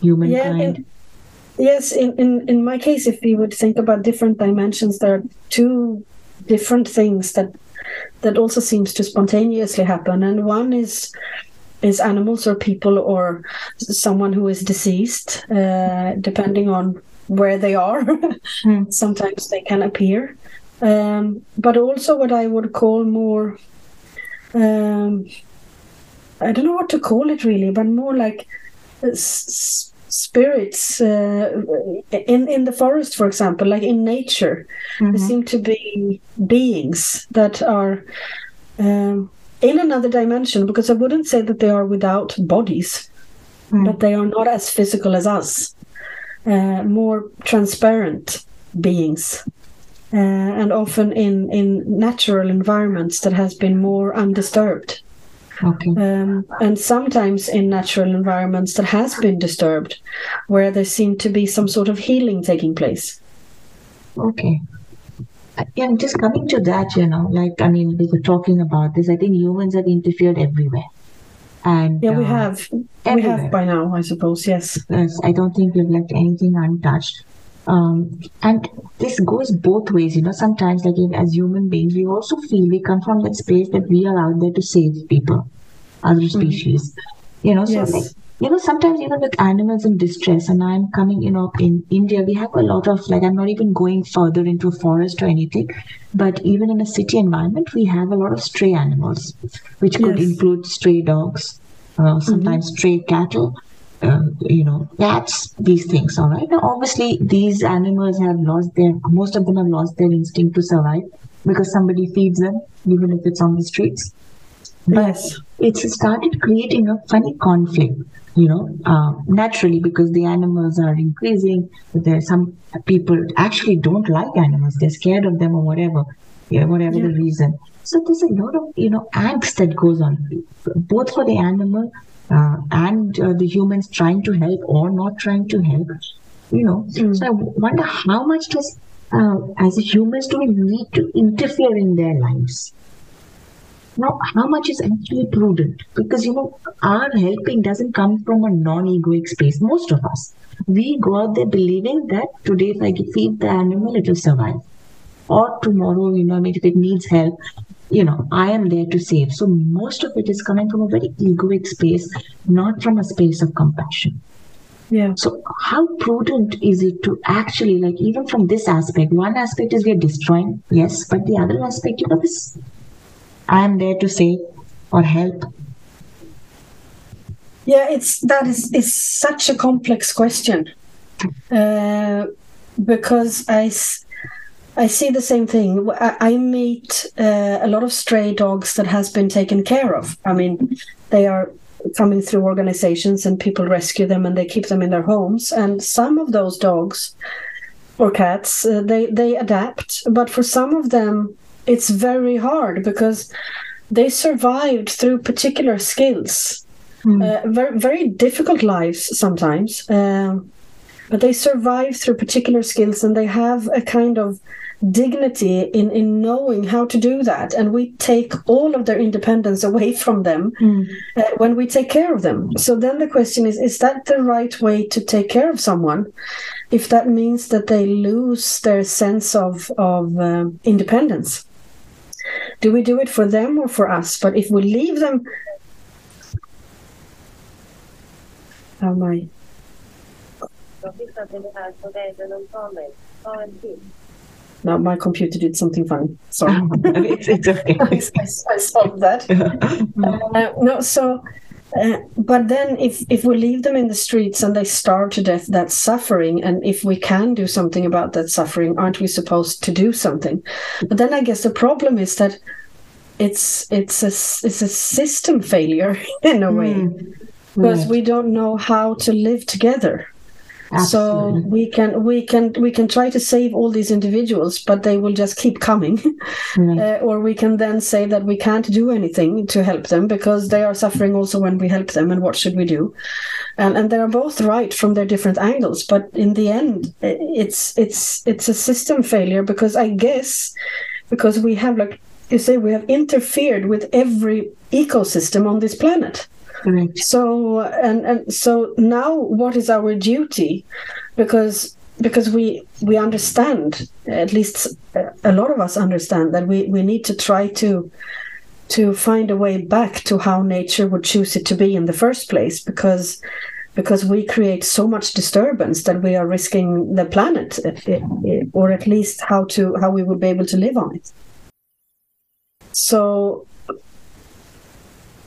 humankind. Yeah, in, yes. In, in in my case, if we would think about different dimensions, there are two different things that that also seems to spontaneously happen, and one is is animals or people or someone who is deceased, uh, depending on where they are. [laughs] mm. Sometimes they can appear. Um, but also what I would call more, um, I don't know what to call it really, but more like s- spirits uh, in in the forest, for example, like in nature, mm-hmm. there seem to be beings that are. Um, in another dimension because I wouldn't say that they are without bodies, mm. but they are not as physical as us, uh, more transparent beings. Uh, and often in, in natural environments that has been more undisturbed. Okay. Um, and sometimes in natural environments that has been disturbed, where there seem to be some sort of healing taking place. Okay yeah, just coming to that, you know, like I mean, we were talking about this. I think humans have interfered everywhere, and yeah, we uh, have, everywhere. we have by now, I suppose. Yes, yes. I don't think we've left anything untouched. Um, and this goes both ways, you know. Sometimes, like as human beings, we also feel we come from that space that we are out there to save people, other mm-hmm. species. Mm-hmm. You know, so yes. like you know, sometimes even with animals in distress, and I'm coming, you know, in India, we have a lot of like, I'm not even going further into a forest or anything, but even in a city environment, we have a lot of stray animals, which could yes. include stray dogs, uh, sometimes mm-hmm. stray cattle. Uh, you know, cats, these things, all right. Now, obviously, these animals have lost their, most of them have lost their instinct to survive because somebody feeds them, even if it's on the streets. But yes. it's started creating a funny conflict you know, uh, naturally because the animals are increasing. There are some people actually don't like animals; they're scared of them or whatever, yeah, whatever yeah. the reason. So there's a lot of you know angst that goes on, both for the animal uh, and uh, the humans trying to help or not trying to help. you know. Mm. So I wonder how much does, uh, as humans, do we need to interfere in their lives? Now, how much is actually prudent? Because, you know, our helping doesn't come from a non egoic space, most of us. We go out there believing that today, if I feed the animal, it will survive. Or tomorrow, you know, I mean, if it needs help, you know, I am there to save. So most of it is coming from a very egoic space, not from a space of compassion. Yeah. So how prudent is it to actually like even from this aspect? One aspect is we are destroying, yes, but the other aspect, you know, this I am there to save or help. Yeah, it's that is is such a complex question uh, because I I see the same thing. I, I meet uh, a lot of stray dogs that has been taken care of. I mean, they are coming through organizations and people rescue them and they keep them in their homes. And some of those dogs or cats, uh, they they adapt, but for some of them, it's very hard because they survived through particular skills. Mm. Uh, very very difficult lives sometimes. Um, but they survive through particular skills and they have a kind of dignity in in knowing how to do that. And we take all of their independence away [laughs] from them mm. uh, when we take care of them. So then the question is is that the right way to take care of someone? If that means that they lose their sense of of uh, independence. Do we do it for them or for us? But if we leave them how am i now my computer did something funny. Sorry, [laughs] it's, it's okay. [laughs] I, I, solved that. uh, no, so. Uh, but then if if we leave them in the streets and they starve to death that's suffering and if we can do something about that suffering aren't we supposed to do something but then i guess the problem is that it's it's a it's a system failure [laughs] in a way mm. because we don't know how to live together Absolutely. So we can we can we can try to save all these individuals, but they will just keep coming. [laughs] Mm. Uh, or we can then say that we can't do anything to help them because they are suffering also when we help them. And what should we do? And and they are both right from their different angles, but in the end, it's it's it's a system failure because I guess because we have like you say we have interfered with every ecosystem on this planet. So and and so now what is our duty? Because because we we understand at least a lot of us understand that we we need to try to to find a way back to how nature would choose it to be in the first place because because we create so much disturbance that we are risking the planet eh, eh, eh, or at least how to how we would be able to live on it so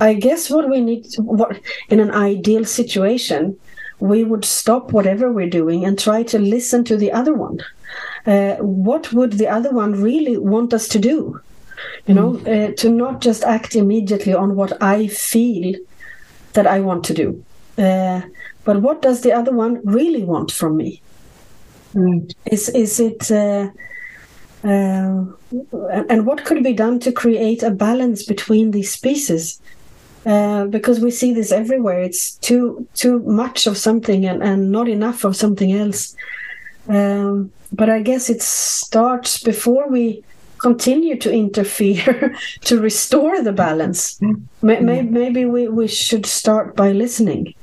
I guess what we need, to, what in an ideal situation, we would stop whatever we're doing and try to listen to the other one. Uh, what would the other one really want us to do? You know, mm. uh, to not just act immediately on what I feel that I want to do, uh, but what does the other one really want from me? Mm. Is is it? Uh, uh, and what could be done to create a balance between these species uh, because we see this everywhere. It's too too much of something and, and not enough of something else. Um, but I guess it starts before we continue to interfere [laughs] to restore the balance. Maybe, maybe we, we should start by listening.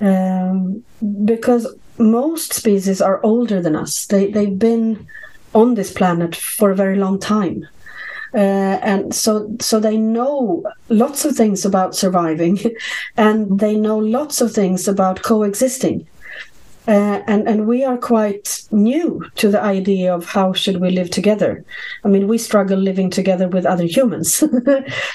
Um, because most species are older than us. They, they've been on this planet for a very long time. Uh, and so so they know lots of things about surviving, [laughs] and they know lots of things about coexisting. Uh, and and we are quite new to the idea of how should we live together. I mean, we struggle living together with other humans, [laughs] so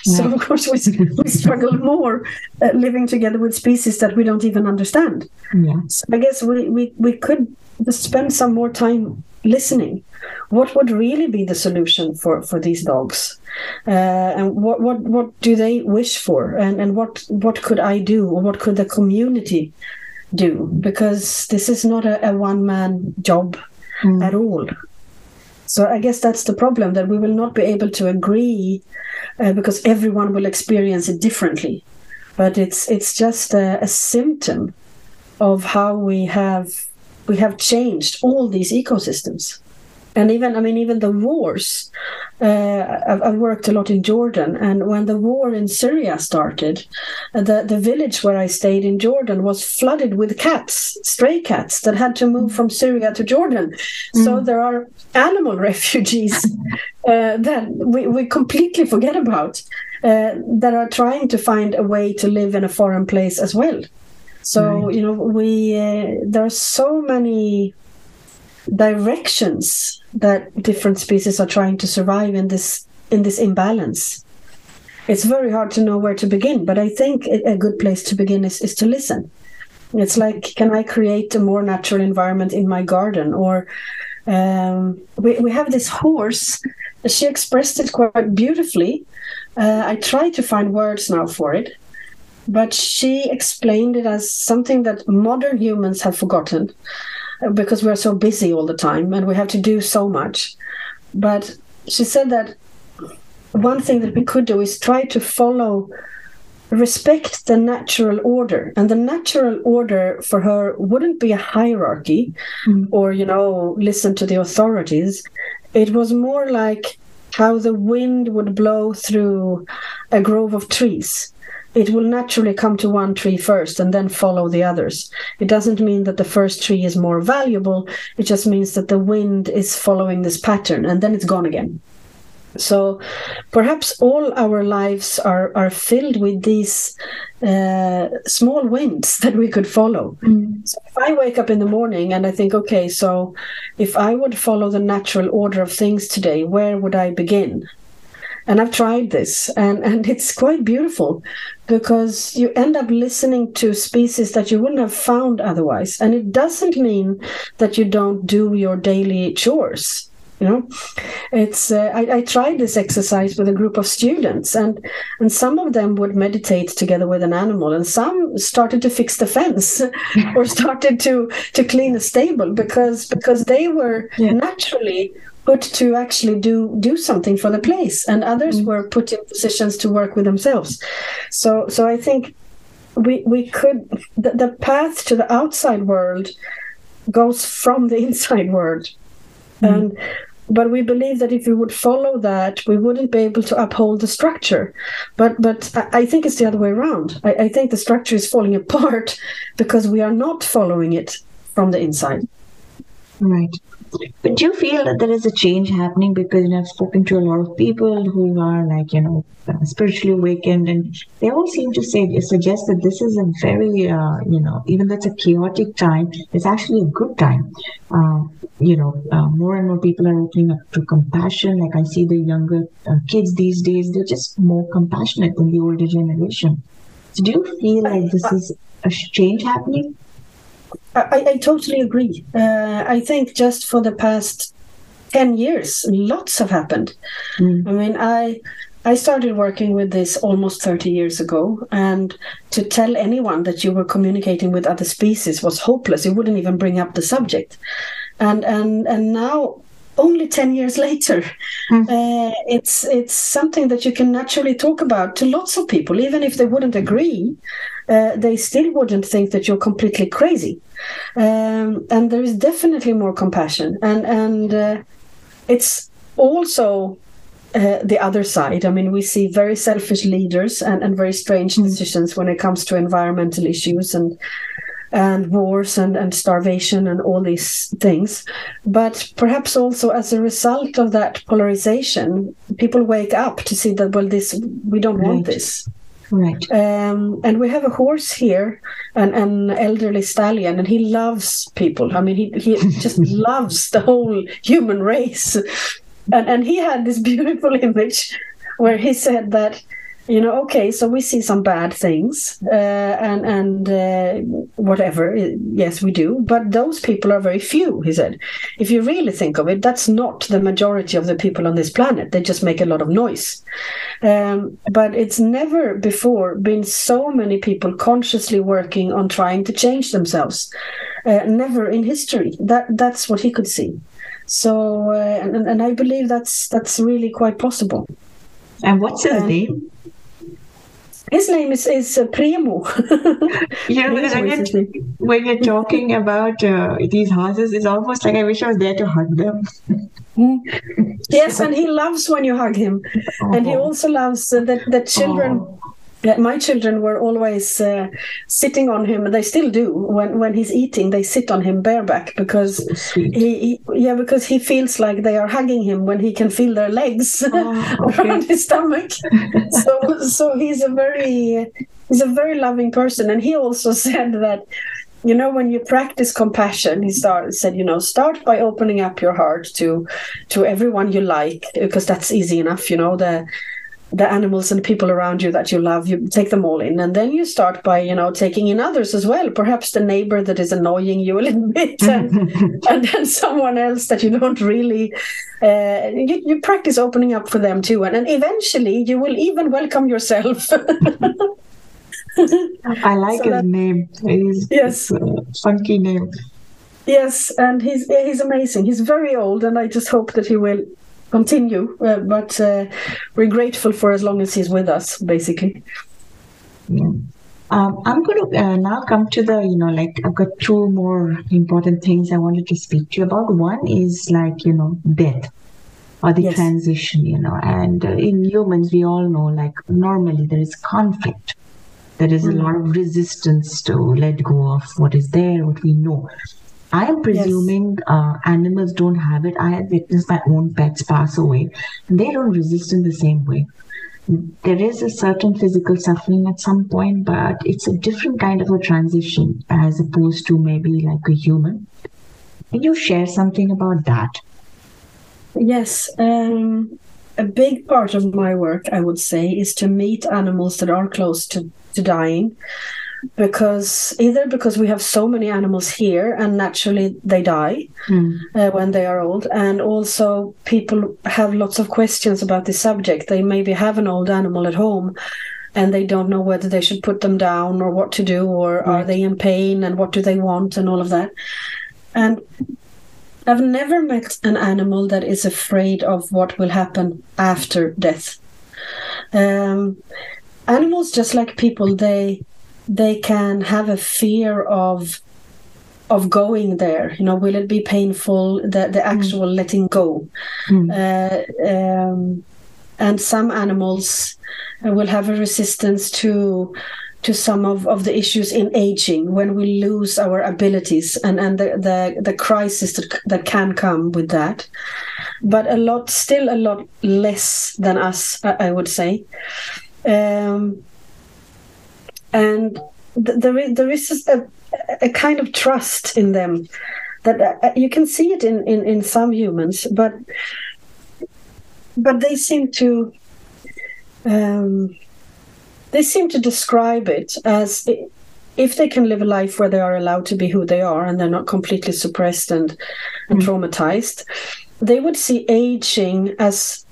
yeah. of course we, [laughs] we struggle more uh, living together with species that we don't even understand. Yeah. So I guess we, we we could spend some more time listening. What would really be the solution for for these dogs? Uh, and what what what do they wish for? And and what what could i do? Or what could the community do? Because this is not a, a one man job mm. at all. So i guess that's the problem that we will not be able to agree uh, because everyone will experience it differently. But it's it's just a, a symptom of how we have we have changed all these ecosystems. And even i mean even the wars uh, I've, I've, worked a lot in jordan. And when the war in syria started the, the village where i stayed in jordan was flooded with cats stray cats that had to move from syria to jordan. Mm. so there are animal [laughs] refugees uh, that we, we completely forget about uh, that are trying to find a way to live in a foreign place as well so right. you know we uh, there are so many directions that different species are trying to survive in this in this imbalance. It's very hard to know where to begin but i think a good place to begin is, is to listen. It's like can i create a more natural environment in my garden? Or um, we, we have this horse. She expressed it quite beautifully. Uh, i try to find words now for it but she explained it as something that modern humans have forgotten because we're so busy all the time and we have to do so much. But she said that one thing that we could do is try to follow respect the natural order and the natural order for her wouldn't be a hierarchy mm. or you know listen to the authorities it was more like how the wind would blow through a grove of trees it will naturally come to one tree first and then follow the others. It doesn't mean that the first tree is more valuable. It just means that the wind is following this pattern and then it's gone again. So perhaps all our lives are, are filled with these uh, small winds [laughs] that we could follow. Mm. So if I wake up in the morning and I think, okay, so if I would follow the natural order of things today, where would I begin? And I've tried this, and and [laughs] it's quite beautiful because you end up listening to species that you wouldn't have found otherwise, and it doesn't mean that you don't do your daily chores. You know, it's uh, I, I tried this exercise with a group of students, and and some of them would meditate together with an animal, and some started to fix the fence [laughs] or started to to clean a stable because because they were yeah. naturally put to actually do do something for the place. And others mm were put in positions to work with themselves. So so i think we we could the, the path to the outside world goes from the [laughs] inside world. Mm and but we believe that if we would follow that we wouldn't be able to uphold the structure. But but i think it's the other way around. I, I think the structure is falling [laughs] apart because we are not following it from the inside. Right but do you feel that there is a change happening? Because you know, I've spoken to a lot of people who are like, you know, uh, spiritually awakened, and they all seem to say suggest that this is a very, uh, you know, even though it's a chaotic time, it's actually a good time. Uh, you know, uh, more and more people are opening up to compassion. Like I see the younger uh, kids these days; they're just more compassionate than the older generation. So, do you feel like this is a change happening? I, I totally agree. Uh, I think just for the past 10 years, lots have happened. Mm. I mean, I. I started working with this almost 30 years ago, and to tell anyone that you were communicating with other species was hopeless. You wouldn't even bring up the subject. And and and now only 10 years [laughs] later mm. uh, it's it's something that you can naturally talk about to lots of people even if they wouldn't agree uh, they still wouldn't think that you're completely crazy. Um, and there is definitely more compassion, and and uh, it's also uh, the other side. I mean, we see very selfish leaders and, and very strange mm. decisions when it comes to environmental issues and and wars and, and starvation and all these things. But perhaps also as a result of that polarization, people wake up to see that well, this we don't right. want this. Right. Um, and we have a horse here, an, an elderly stallion, and he loves people. I mean, he, he [laughs] just loves the whole human race. And, and he had this [laughs] beautiful image where he said that you know okay so we see some bad things uh, and and uh, whatever yes we do but those people are very few he said. If you really think of it that's not the majority of the people on this planet. They just make a lot of noise. Um, but it's never before been so many people consciously working on trying to change themselves. Uh, never in history. That that's what he could see. So uh, and, and i believe that's that's really quite possible. And what's his name his name is is uh, Primo. you know, when you're, when you're talking about uh, these horses, it's almost like I wish I was there to hug them. Mm. Yes, and he loves when you hug him, oh. and he oh. also loves uh, that that children. Oh my children were always uh, sitting on him they still do. When when he's eating they sit on him bareback because he, he, yeah because he feels like they are hugging him when he can feel their legs [laughs] oh, okay. around his stomach. [laughs] So so he's a very he's a very loving person. And he also [laughs] said that you know when you practice compassion he started said you know start by opening up your heart to to everyone you like because that's easy enough you know the the animals and people around you that you love you take them all in. And then you start by you know taking in others as well. Perhaps the neighbor that is annoying you a little [laughs] bit and, [laughs] and then someone else that you don't really uh, you, you practice opening up for them too. And, and eventually you will even welcome yourself. [laughs] I like so his that, name. He's, yes. funky name. Yes and he's he's amazing. He's very old and i just hope that he will continue, uh, but uh, we're grateful for as long as he's with us, basically. Yeah. Um, I'm going to uh, now come to the, you know, like I've got two more important things I wanted to speak to you about. One is like, you know, death or the yes. transition, you know, and uh, in humans, we all know like normally there is conflict. There is a lot of resistance to let go of what is there, what we know. I am presuming yes. uh, animals don't have it. I have witnessed my own pets pass away. They don't resist in the same way. There is a certain physical suffering at some point, but it's a different kind of a transition as opposed to maybe like a human. Can you share something about that? Yes. Um, a big part of my work, I would say, is to meet animals that are close to, to dying because either because we have so many animals here and naturally they die mm. uh, when they are old and also people have lots of questions about this subject they maybe have an old animal at home and they don't know whether they should put them down or what to do or right. are they in pain and what do they want and all of that and I've never met an animal that is afraid of what will happen after death. Um, animals, just like people, they they can have a fear of of going there you know will it be painful the the mm. actual mm. letting go mm. uh, um, and some animals will have a resistance to to some of, of the issues in aging when we lose our abilities and and the the, the crisis that, that can come with that but a lot still a lot less than us i, I would say um, and th- there is, there is a, a kind of trust in them that uh, you can see it in, in, in some humans, but but they seem to um, they seem to describe it as if they can live a life where they are allowed to be who they are and they're not completely suppressed and, and mm. traumatized, they would see aging as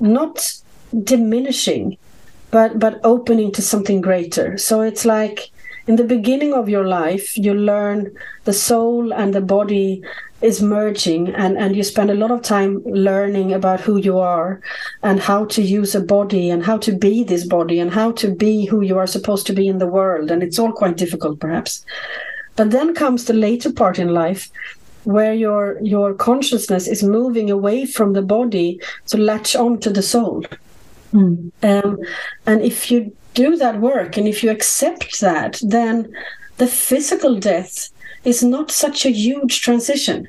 not diminishing but but opening to something greater. So it's like in the beginning of your life you learn the soul and the body is merging and and you spend a lot of time learning about who you are and how to use a body and how to be this body and how to be who you are supposed to be in the world. And it's all quite difficult perhaps. But then comes the later part in life where your your consciousness is moving away from the body to latch on to the soul Mm. Um, and if you do that work and if you accept that, then the physical death is not such a huge transition.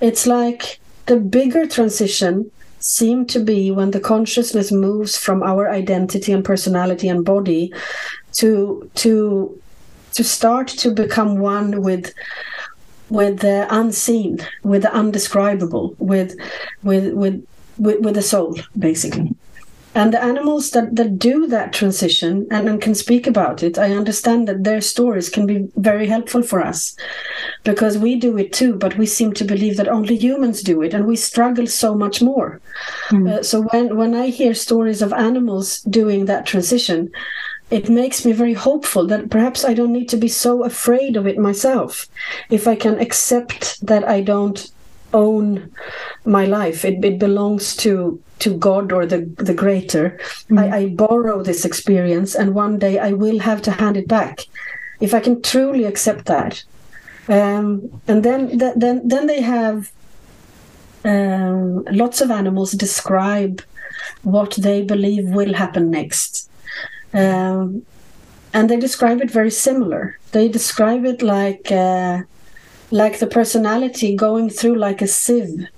It's like the bigger transition seem to be when the consciousness moves from our identity and personality and body to to to start to become one with with the unseen with the undescribable with with with with, with the soul basically and the animals that, that do that transition and, and can speak about it, I understand that their stories can be very helpful for us because we do it too, but we seem to believe that only humans do it and we struggle so much more. Mm. Uh, so when, when I hear stories of animals doing that transition, it makes me very hopeful that perhaps I don't need to be so afraid of it myself. If I can accept that I don't own my life, it, it belongs to to God or the the greater. I, I borrow this experience, and one day I will have to hand it back. If I can truly accept that, um, and then th- then then they have um, lots of animals describe what they believe will happen next. Um, and they describe it very similar. They describe it like uh, like the personality going through like a sieve.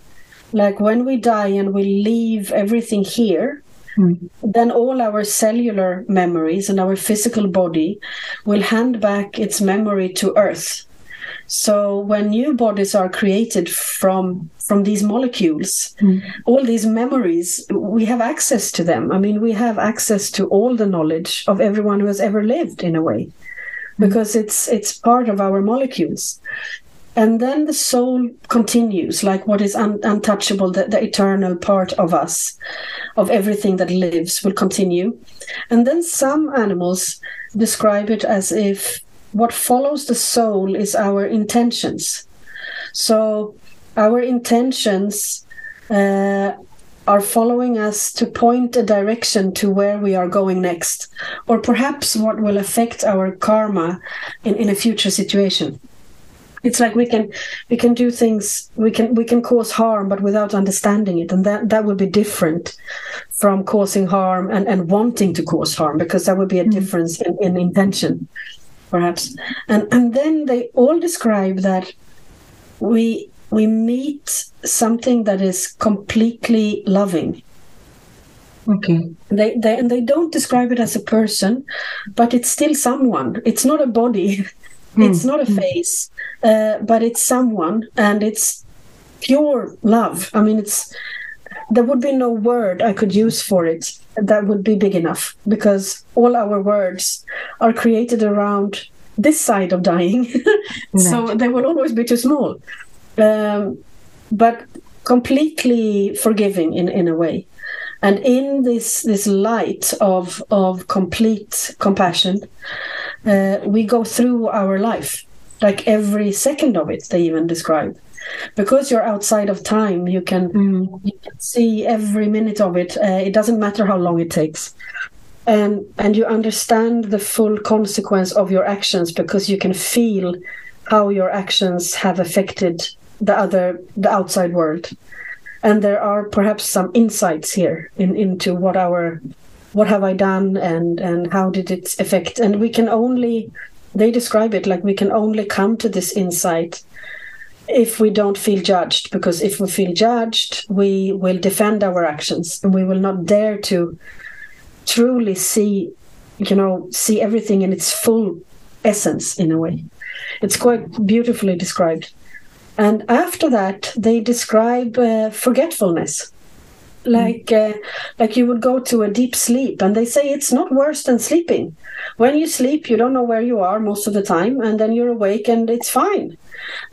Like when we die and we leave everything here, hmm. then all our cellular memories and our physical body will hand back its memory to Earth. So when new bodies are created from from these molecules, hmm. all these memories, we have access to them. I mean, we have access to all the knowledge of everyone who has ever lived in a way, hmm. because it's it's part of our molecules. And then the soul continues, like what is un- untouchable, the, the eternal part of us, of everything that lives, will continue. And then some animals describe it as if what follows the soul is our intentions. So our intentions uh, are following us to point a direction to where we are going next, or perhaps what will affect our karma in, in a future situation. It's like we can we can do things we can we can cause harm but without understanding it. And that that would be different from causing harm and, and wanting to cause harm because that would be a mm. difference in, in intention perhaps. And and then they all describe that we we meet something that is completely loving. Okay. they, they and they don't describe it as a person but it's still someone. It's not a body [laughs] it's not a face uh, but it's someone and it's pure love. I mean it's there would be no word i could use for it that would be big enough because all our words are created around this side of dying. [laughs] So they will always be too small. Um, but completely forgiving in, in a way. And in this this light of of complete compassion uh, we go through our life like every second of it they even describe. Because you're outside of time you can you can see every minute of it uh, it doesn't matter how long it takes. And and you understand the full consequence of your actions because you can feel how your actions have affected the other the outside world. And there are perhaps some insights here in, into what our what have i done and and how did it affect and we can only they describe it like we can only come to this insight if we don't feel judged because if we feel judged we will defend our actions. And we will not dare to truly see you know see everything in its full essence in a way. It's quite beautifully described. And after that they describe uh, forgetfulness like uh, like you would go to a deep sleep and they say it's not worse than sleeping. When you sleep you don't know where you are most of the time and then you're awake and it's fine.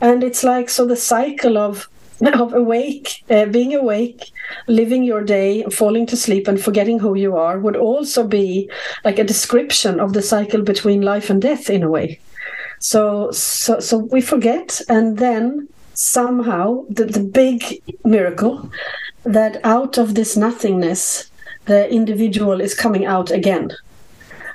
And it's like so the cycle of [laughs] of awake uh, being awake living your day falling to sleep and forgetting who you are would also be like a description of the cycle between life and death in a way. So so so we forget and then somehow the, the big miracle that out of this nothingness the individual is coming out again.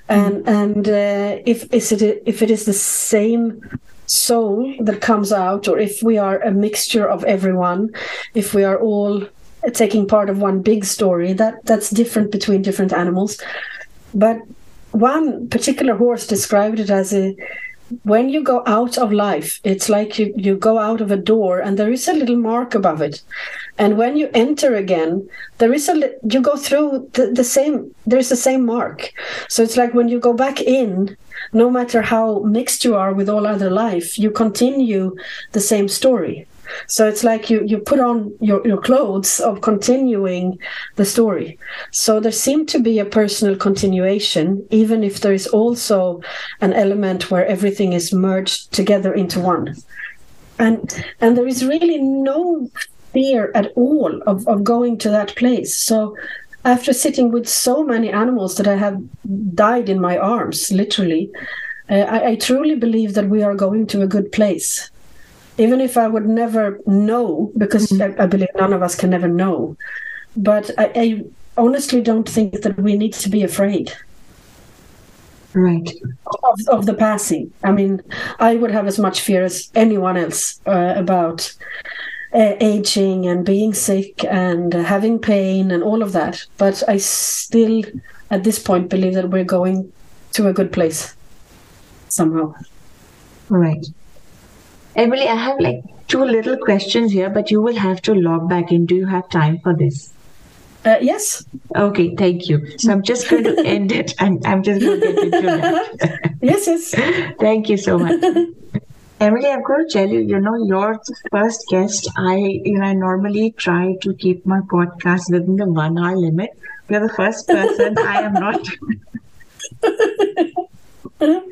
And and uh, if is it if it is the same soul that comes out or if we are a mixture of everyone if we are all taking part of one big story that that's different between different animals. But one particular horse described it as a when you go out of life it's like you, you go out of a door and there is a little mark above it and when you enter again there is a you go through the, the same there's the same mark. So it's like when you go back in no matter how mixed you are with all other life you continue the same story. So it's like you you put on your, your clothes of continuing the story. So there seemed to be a personal continuation even if there is also an element where everything is merged together into one. And and there is really no fear at all of, of going to that place. So after sitting with so many animals that i have died in my arms literally uh, I, I truly believe that we are going to a good place. Even if I would never know, because I, I believe none of us can never know, but I, I honestly don't think that we need to be afraid right. of, of the passing. I mean i would have as much fear as anyone else uh, about uh, aging and being sick and uh, having pain and all of that but i still at this point believe that we're going to a good place somehow right Emelie i have like two little questions here but you will have to log back in do you have time for this uh, yes. Okay, thank you. So I'm just going to [laughs] end it and I'm just going to get into that. [laughs] yes, yes. [laughs] thank you so much. Emelie, I'm going to tell you, you know, you're the first guest. I, you know, I normally try to keep my podcast within the one hour limit. You're the first person. I am not. [laughs]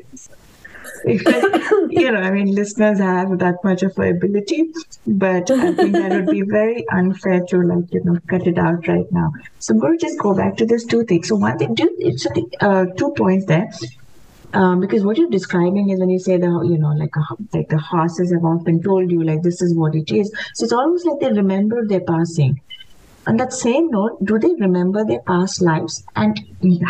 you know, I mean, listeners have that much of ability, but I think that would be very unfair to like, you know, cut it out right now. So I'm going to just go back to these two things. So one thing, so the, uh, two points there. Um, because what you're describing is when you say the you know like a, like the horses have often told you like this is what it is so it's almost like they remember their passing on that same note, do they remember their past lives? And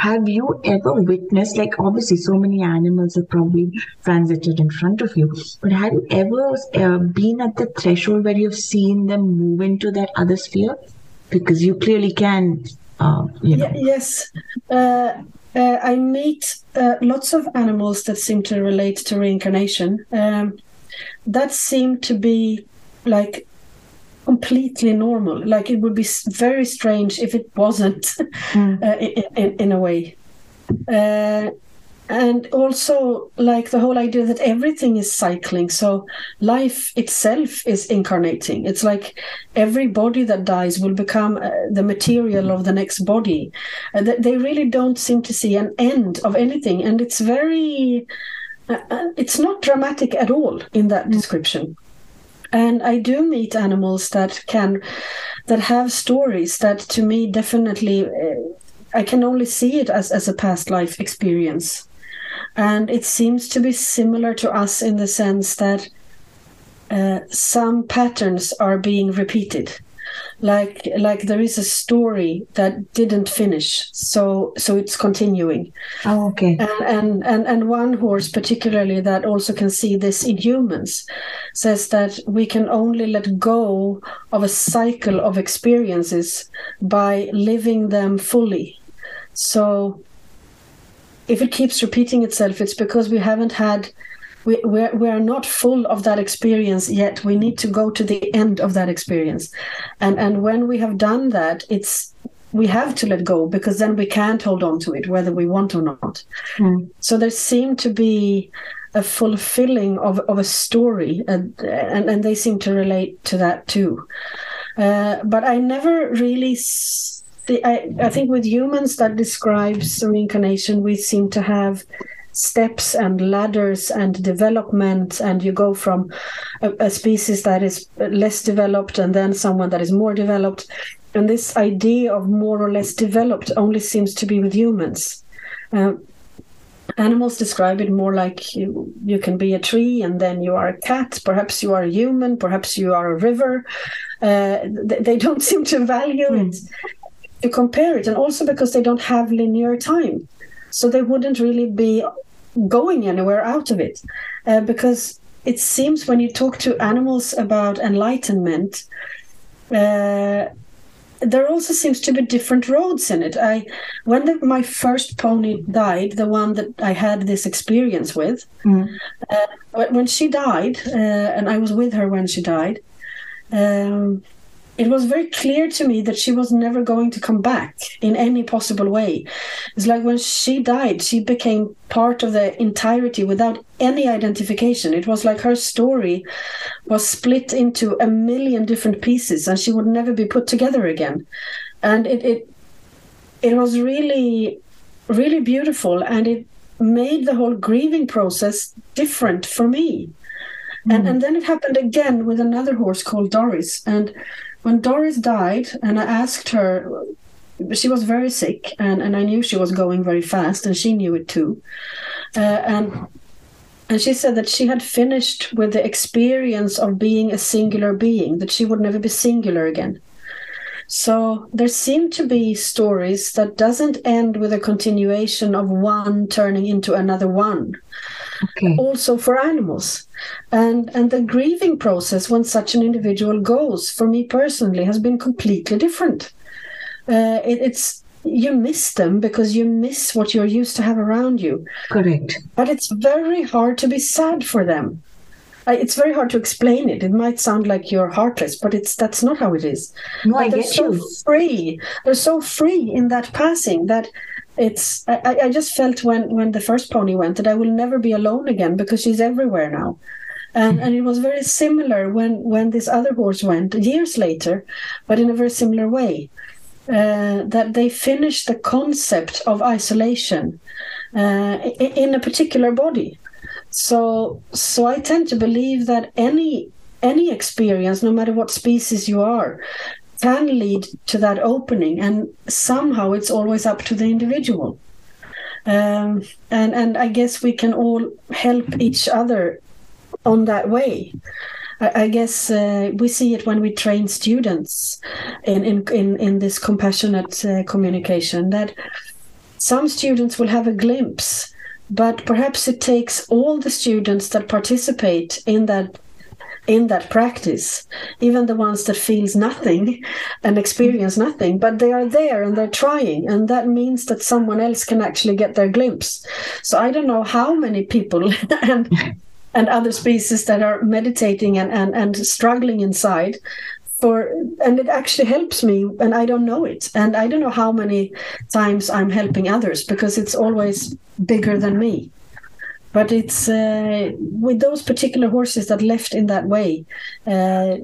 have you ever witnessed, like, obviously, so many animals have probably transited in front of you, but have you ever uh, been at the threshold where you've seen them move into that other sphere? Because you clearly can, uh, you know. yes. Uh, uh, I meet uh, lots of animals that seem to relate to reincarnation. Um, that seem to be like completely normal. Like it would be very strange if it wasn't, [laughs] mm. uh, in, in, a way. And also, like the whole idea that everything is cycling. So life itself is incarnating. It's like every body that dies will become uh, the material of the next body. Uh, they really don't seem to see an end of anything. And it's very. Uh, uh, it's not dramatic at all in that mm. description and i do meet animals that can that have stories that to me definitely uh, i can only see it as, as a past life experience and it seems to be similar to us in the sense that uh, some patterns are being repeated. Like like there is a story that didn't finish so so it's continuing. Oh okay. And and and, and one horse particularly that also can see this in humans says that we can only let go of a cycle of experiences by living them fully. So if it keeps repeating itself it's because we haven't had we, we're, we're not full of that experience yet. We need to go to the end of that experience. And and when we have done that it's we have to let go because then we can't hold on to it whether we want or not. Mm. so there seemed to be a fulfilling of, of a story and, and, and they seem to relate to that too. Uh, but i never really see, I, I think with humans that describes reincarnation we seem to have steps and ladders and development and you go from a, a, species that is less developed and then someone that is more developed. And this idea of more or less developed only seems to be with humans. Uh, animals describe it more like you, you can be a tree and then you are a cat. Perhaps you are a human perhaps you are a river. Uh, they, they, don't [laughs] seem to value mm. it to compare it and also because they don't have linear time. So they wouldn't really be going anywhere out of it. Uh, because it seems when you talk to animals about enlightenment uh, there also seems to be different roads in it. I when the, my first pony died the one that i had this experience with mm. uh, when she died uh, and i was with her when she died um, it was very clear to me that she was never going to come back in any possible way. It's like when she died, she became part of the entirety without any identification. It was like her story was split into a million different pieces and she would never be put together again. And it it, it was really, really beautiful and it made the whole grieving process different for me. Mm. And, and then it happened again with another horse called Doris. And when Doris died, and I asked her, she was very sick, and, and I knew she was going very fast, and she knew it too. Uh, and and she said that she had finished with the experience of being a singular being, that she would never be singular again. So there seem to be stories that doesn't end with a continuation of one turning into another one. Okay. Also for animals, and and the grieving process when such an individual goes, for me personally, has been completely different. Uh, it, it's you miss them because you miss what you're used to have around you. Correct. But it's very hard to be sad for them. It's very hard to explain it. It might sound like you're heartless, but it's that's not how it is. No, but I they're get so you. free. They're so free in that passing that it's. I, I just felt when when the first pony went that I will never be alone again because she's everywhere now. And, and it was very similar when, when this other horse went years later, but in a very similar way uh, that they finished the concept of isolation uh, in a particular body. So, so I tend to believe that any any experience, no matter what species you are, can lead to that opening, and somehow it's always up to the individual. Um, and and I guess we can all help each other on that way. I guess uh, we see it when we train students in in in, in this compassionate uh, communication that some students will have a glimpse, but perhaps it takes all the students that participate in that in that practice, even the ones that feels nothing and experience mm-hmm. nothing, but they are there and they're trying, and that means that someone else can actually get their glimpse. So I don't know how many people [laughs] and [laughs] and other species that are meditating and, and, and struggling inside for and it actually helps me and i don't know it. And i don't know how many times i'm helping others because it's always bigger than me but it's uh, with those particular horses that left in that way uh,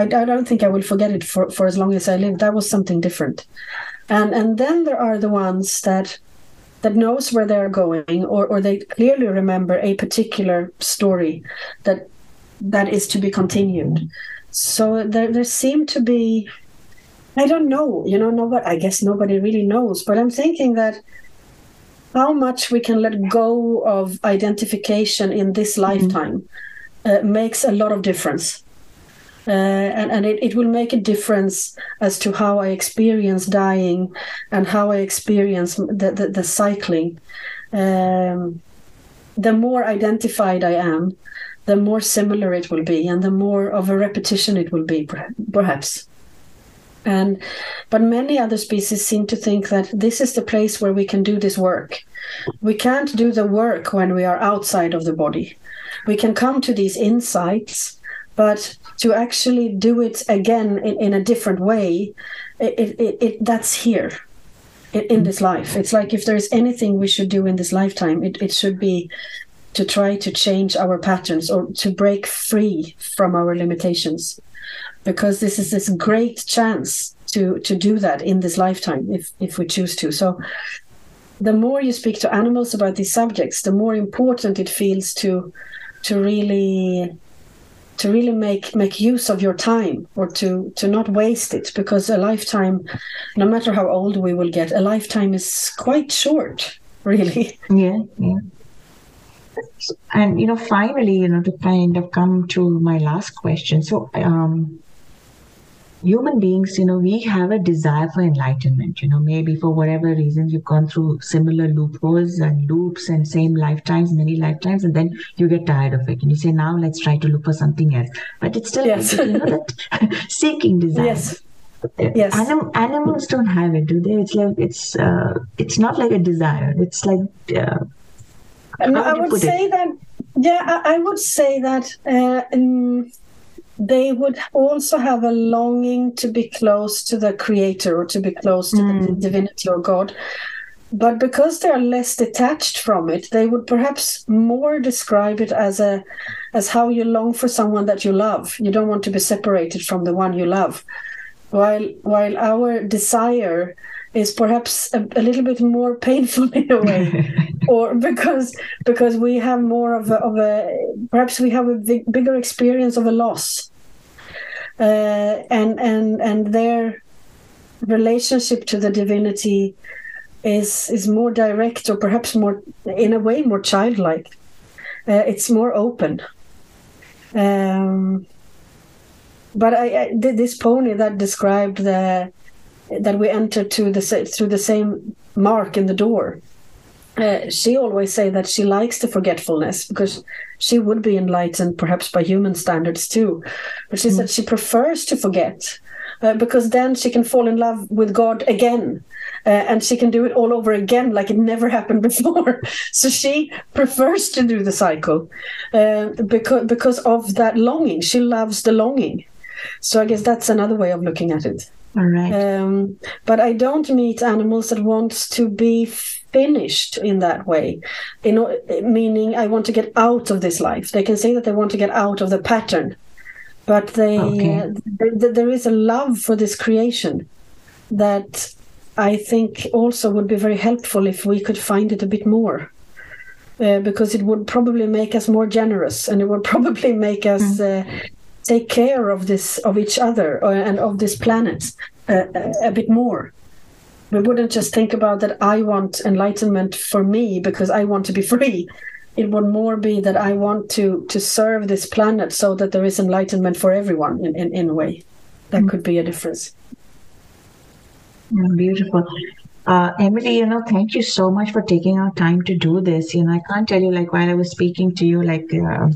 I, I don't think i will forget it for, for as long as i live. That was something different. And and then there are the ones that that knows where they're going or, or they clearly remember a particular story that that is to be continued. So there, there seem to be i don't know you know nobody i guess nobody really knows but i'm thinking that how much we can let go of identification in this lifetime uh, makes a lot of difference uh, and, and it, it will make a difference as to how I experience dying and how I experience the, the, the cycling. Um, the more identified I am, the more similar it will be, and the more of a repetition it will be, perhaps. And but many other species seem to think that this is the place where we can do this work. We can't do the work when we are outside of the body. We can come to these insights but to actually do it again in, in a different way it, it, it that's here in, in, this life it's like if there's anything we should do in this lifetime it, it should be to try to change our patterns or to break free from our limitations because this is this great chance to to do that in this lifetime if if we choose to. So the more you speak to animals about these subjects the more important it feels to to really to really make make use of your time or to to not waste it because a lifetime no matter how old we will get a lifetime is quite short [laughs] really. Yeah yeah. And you know finally you know to kind of come to my last question. So um human beings, you know, we have a desire for enlightenment. You know, maybe for whatever reasons you've gone through similar loopholes and loops and same lifetimes, many lifetimes, and then you get tired of it and you say, now let's try to look for something else. But it's still, yes. you know, that [laughs] seeking desire. Yes. Yes. Anim- animals don't have it, do they? It's like it's uh, it's not like a desire. It's like uh, no, I would say it? that yeah, I, I, would say that uh, um, they would also have a longing to be close to the creator or to be close to mm. the divinity or god. But because they are less detached from it they would perhaps more describe it as a as how you long for someone that you love. You don't want to be separated from the one you love. While while our desire is perhaps a, a little bit more [laughs] painful in a way. [laughs] Or because because we have more of a, of a perhaps we have a big, bigger experience of a loss. Uh, and and and their relationship to the divinity is is more direct or perhaps more in a way more childlike. Uh, it's more open. Um, but I, I, this pony that described the that we enter to the through the same mark in the door. Uh, she always say that she likes the forgetfulness because she would be enlightened perhaps by human standards too. But she mm. said she prefers to forget uh, because then she can fall in love with god again uh, and she can do it all over again like it never [laughs] happened before. [laughs] So she prefers to do the cycle uh, because because of that longing. She loves the longing. So i guess that's another way of looking at it all right um, but i don't meet animals that want to be finished in that way you know meaning i want to get out of this life they can say that they want to get out of the pattern but they okay. uh, th- there is a love for this creation that i think also would be very helpful if we could find it a bit more uh, because it would probably make us more generous and it would [laughs] probably make us mm. uh, take care of this of each other uh, and of this planet uh, a bit more we wouldn't just think about that I want enlightenment for me because I want to be [laughs] free. It would more be that I want to to serve this planet so that there is enlightenment for everyone in, in, in a way. That mm. could be a difference. beautiful. Uh, Emelie, you know, thank you so much for taking our time to do this. You know, I can't tell you, like, while I was speaking to you, like, uh,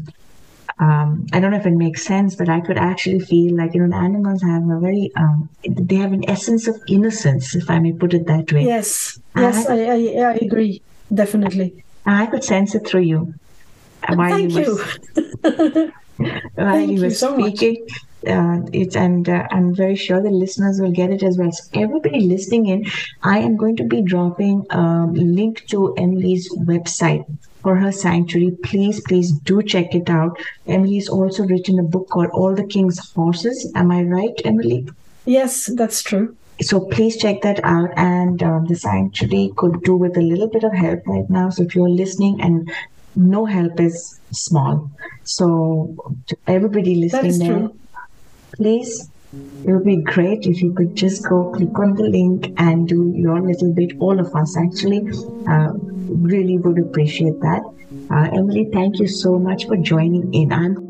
um, I don't know if it makes sense, but I could actually feel like you know animals have a very um, they have an essence of innocence, if I may put it that way. Yes, yes, I, I, I agree definitely. I could sense it through you [laughs] while Thank you. you. while Thank you were so speaking. Uh, it's and uh, I'm very sure the listeners will get it as well. So everybody listening in, I am going to be dropping a link to Emelie's website for her sanctuary. Please, please do check it out. Emelie's also written a book called All the King's Horses. Am I right, Emelie? Yes, that's true. So please check that out. And um, the sanctuary could do with a little bit of help right now. So if you're listening and no help is small. So everybody listening there, please it would be great if you could just go click on the link and do your little bit. All of us actually uh, really would appreciate that. Uh, Emelie, thank you so much for joining in. I'm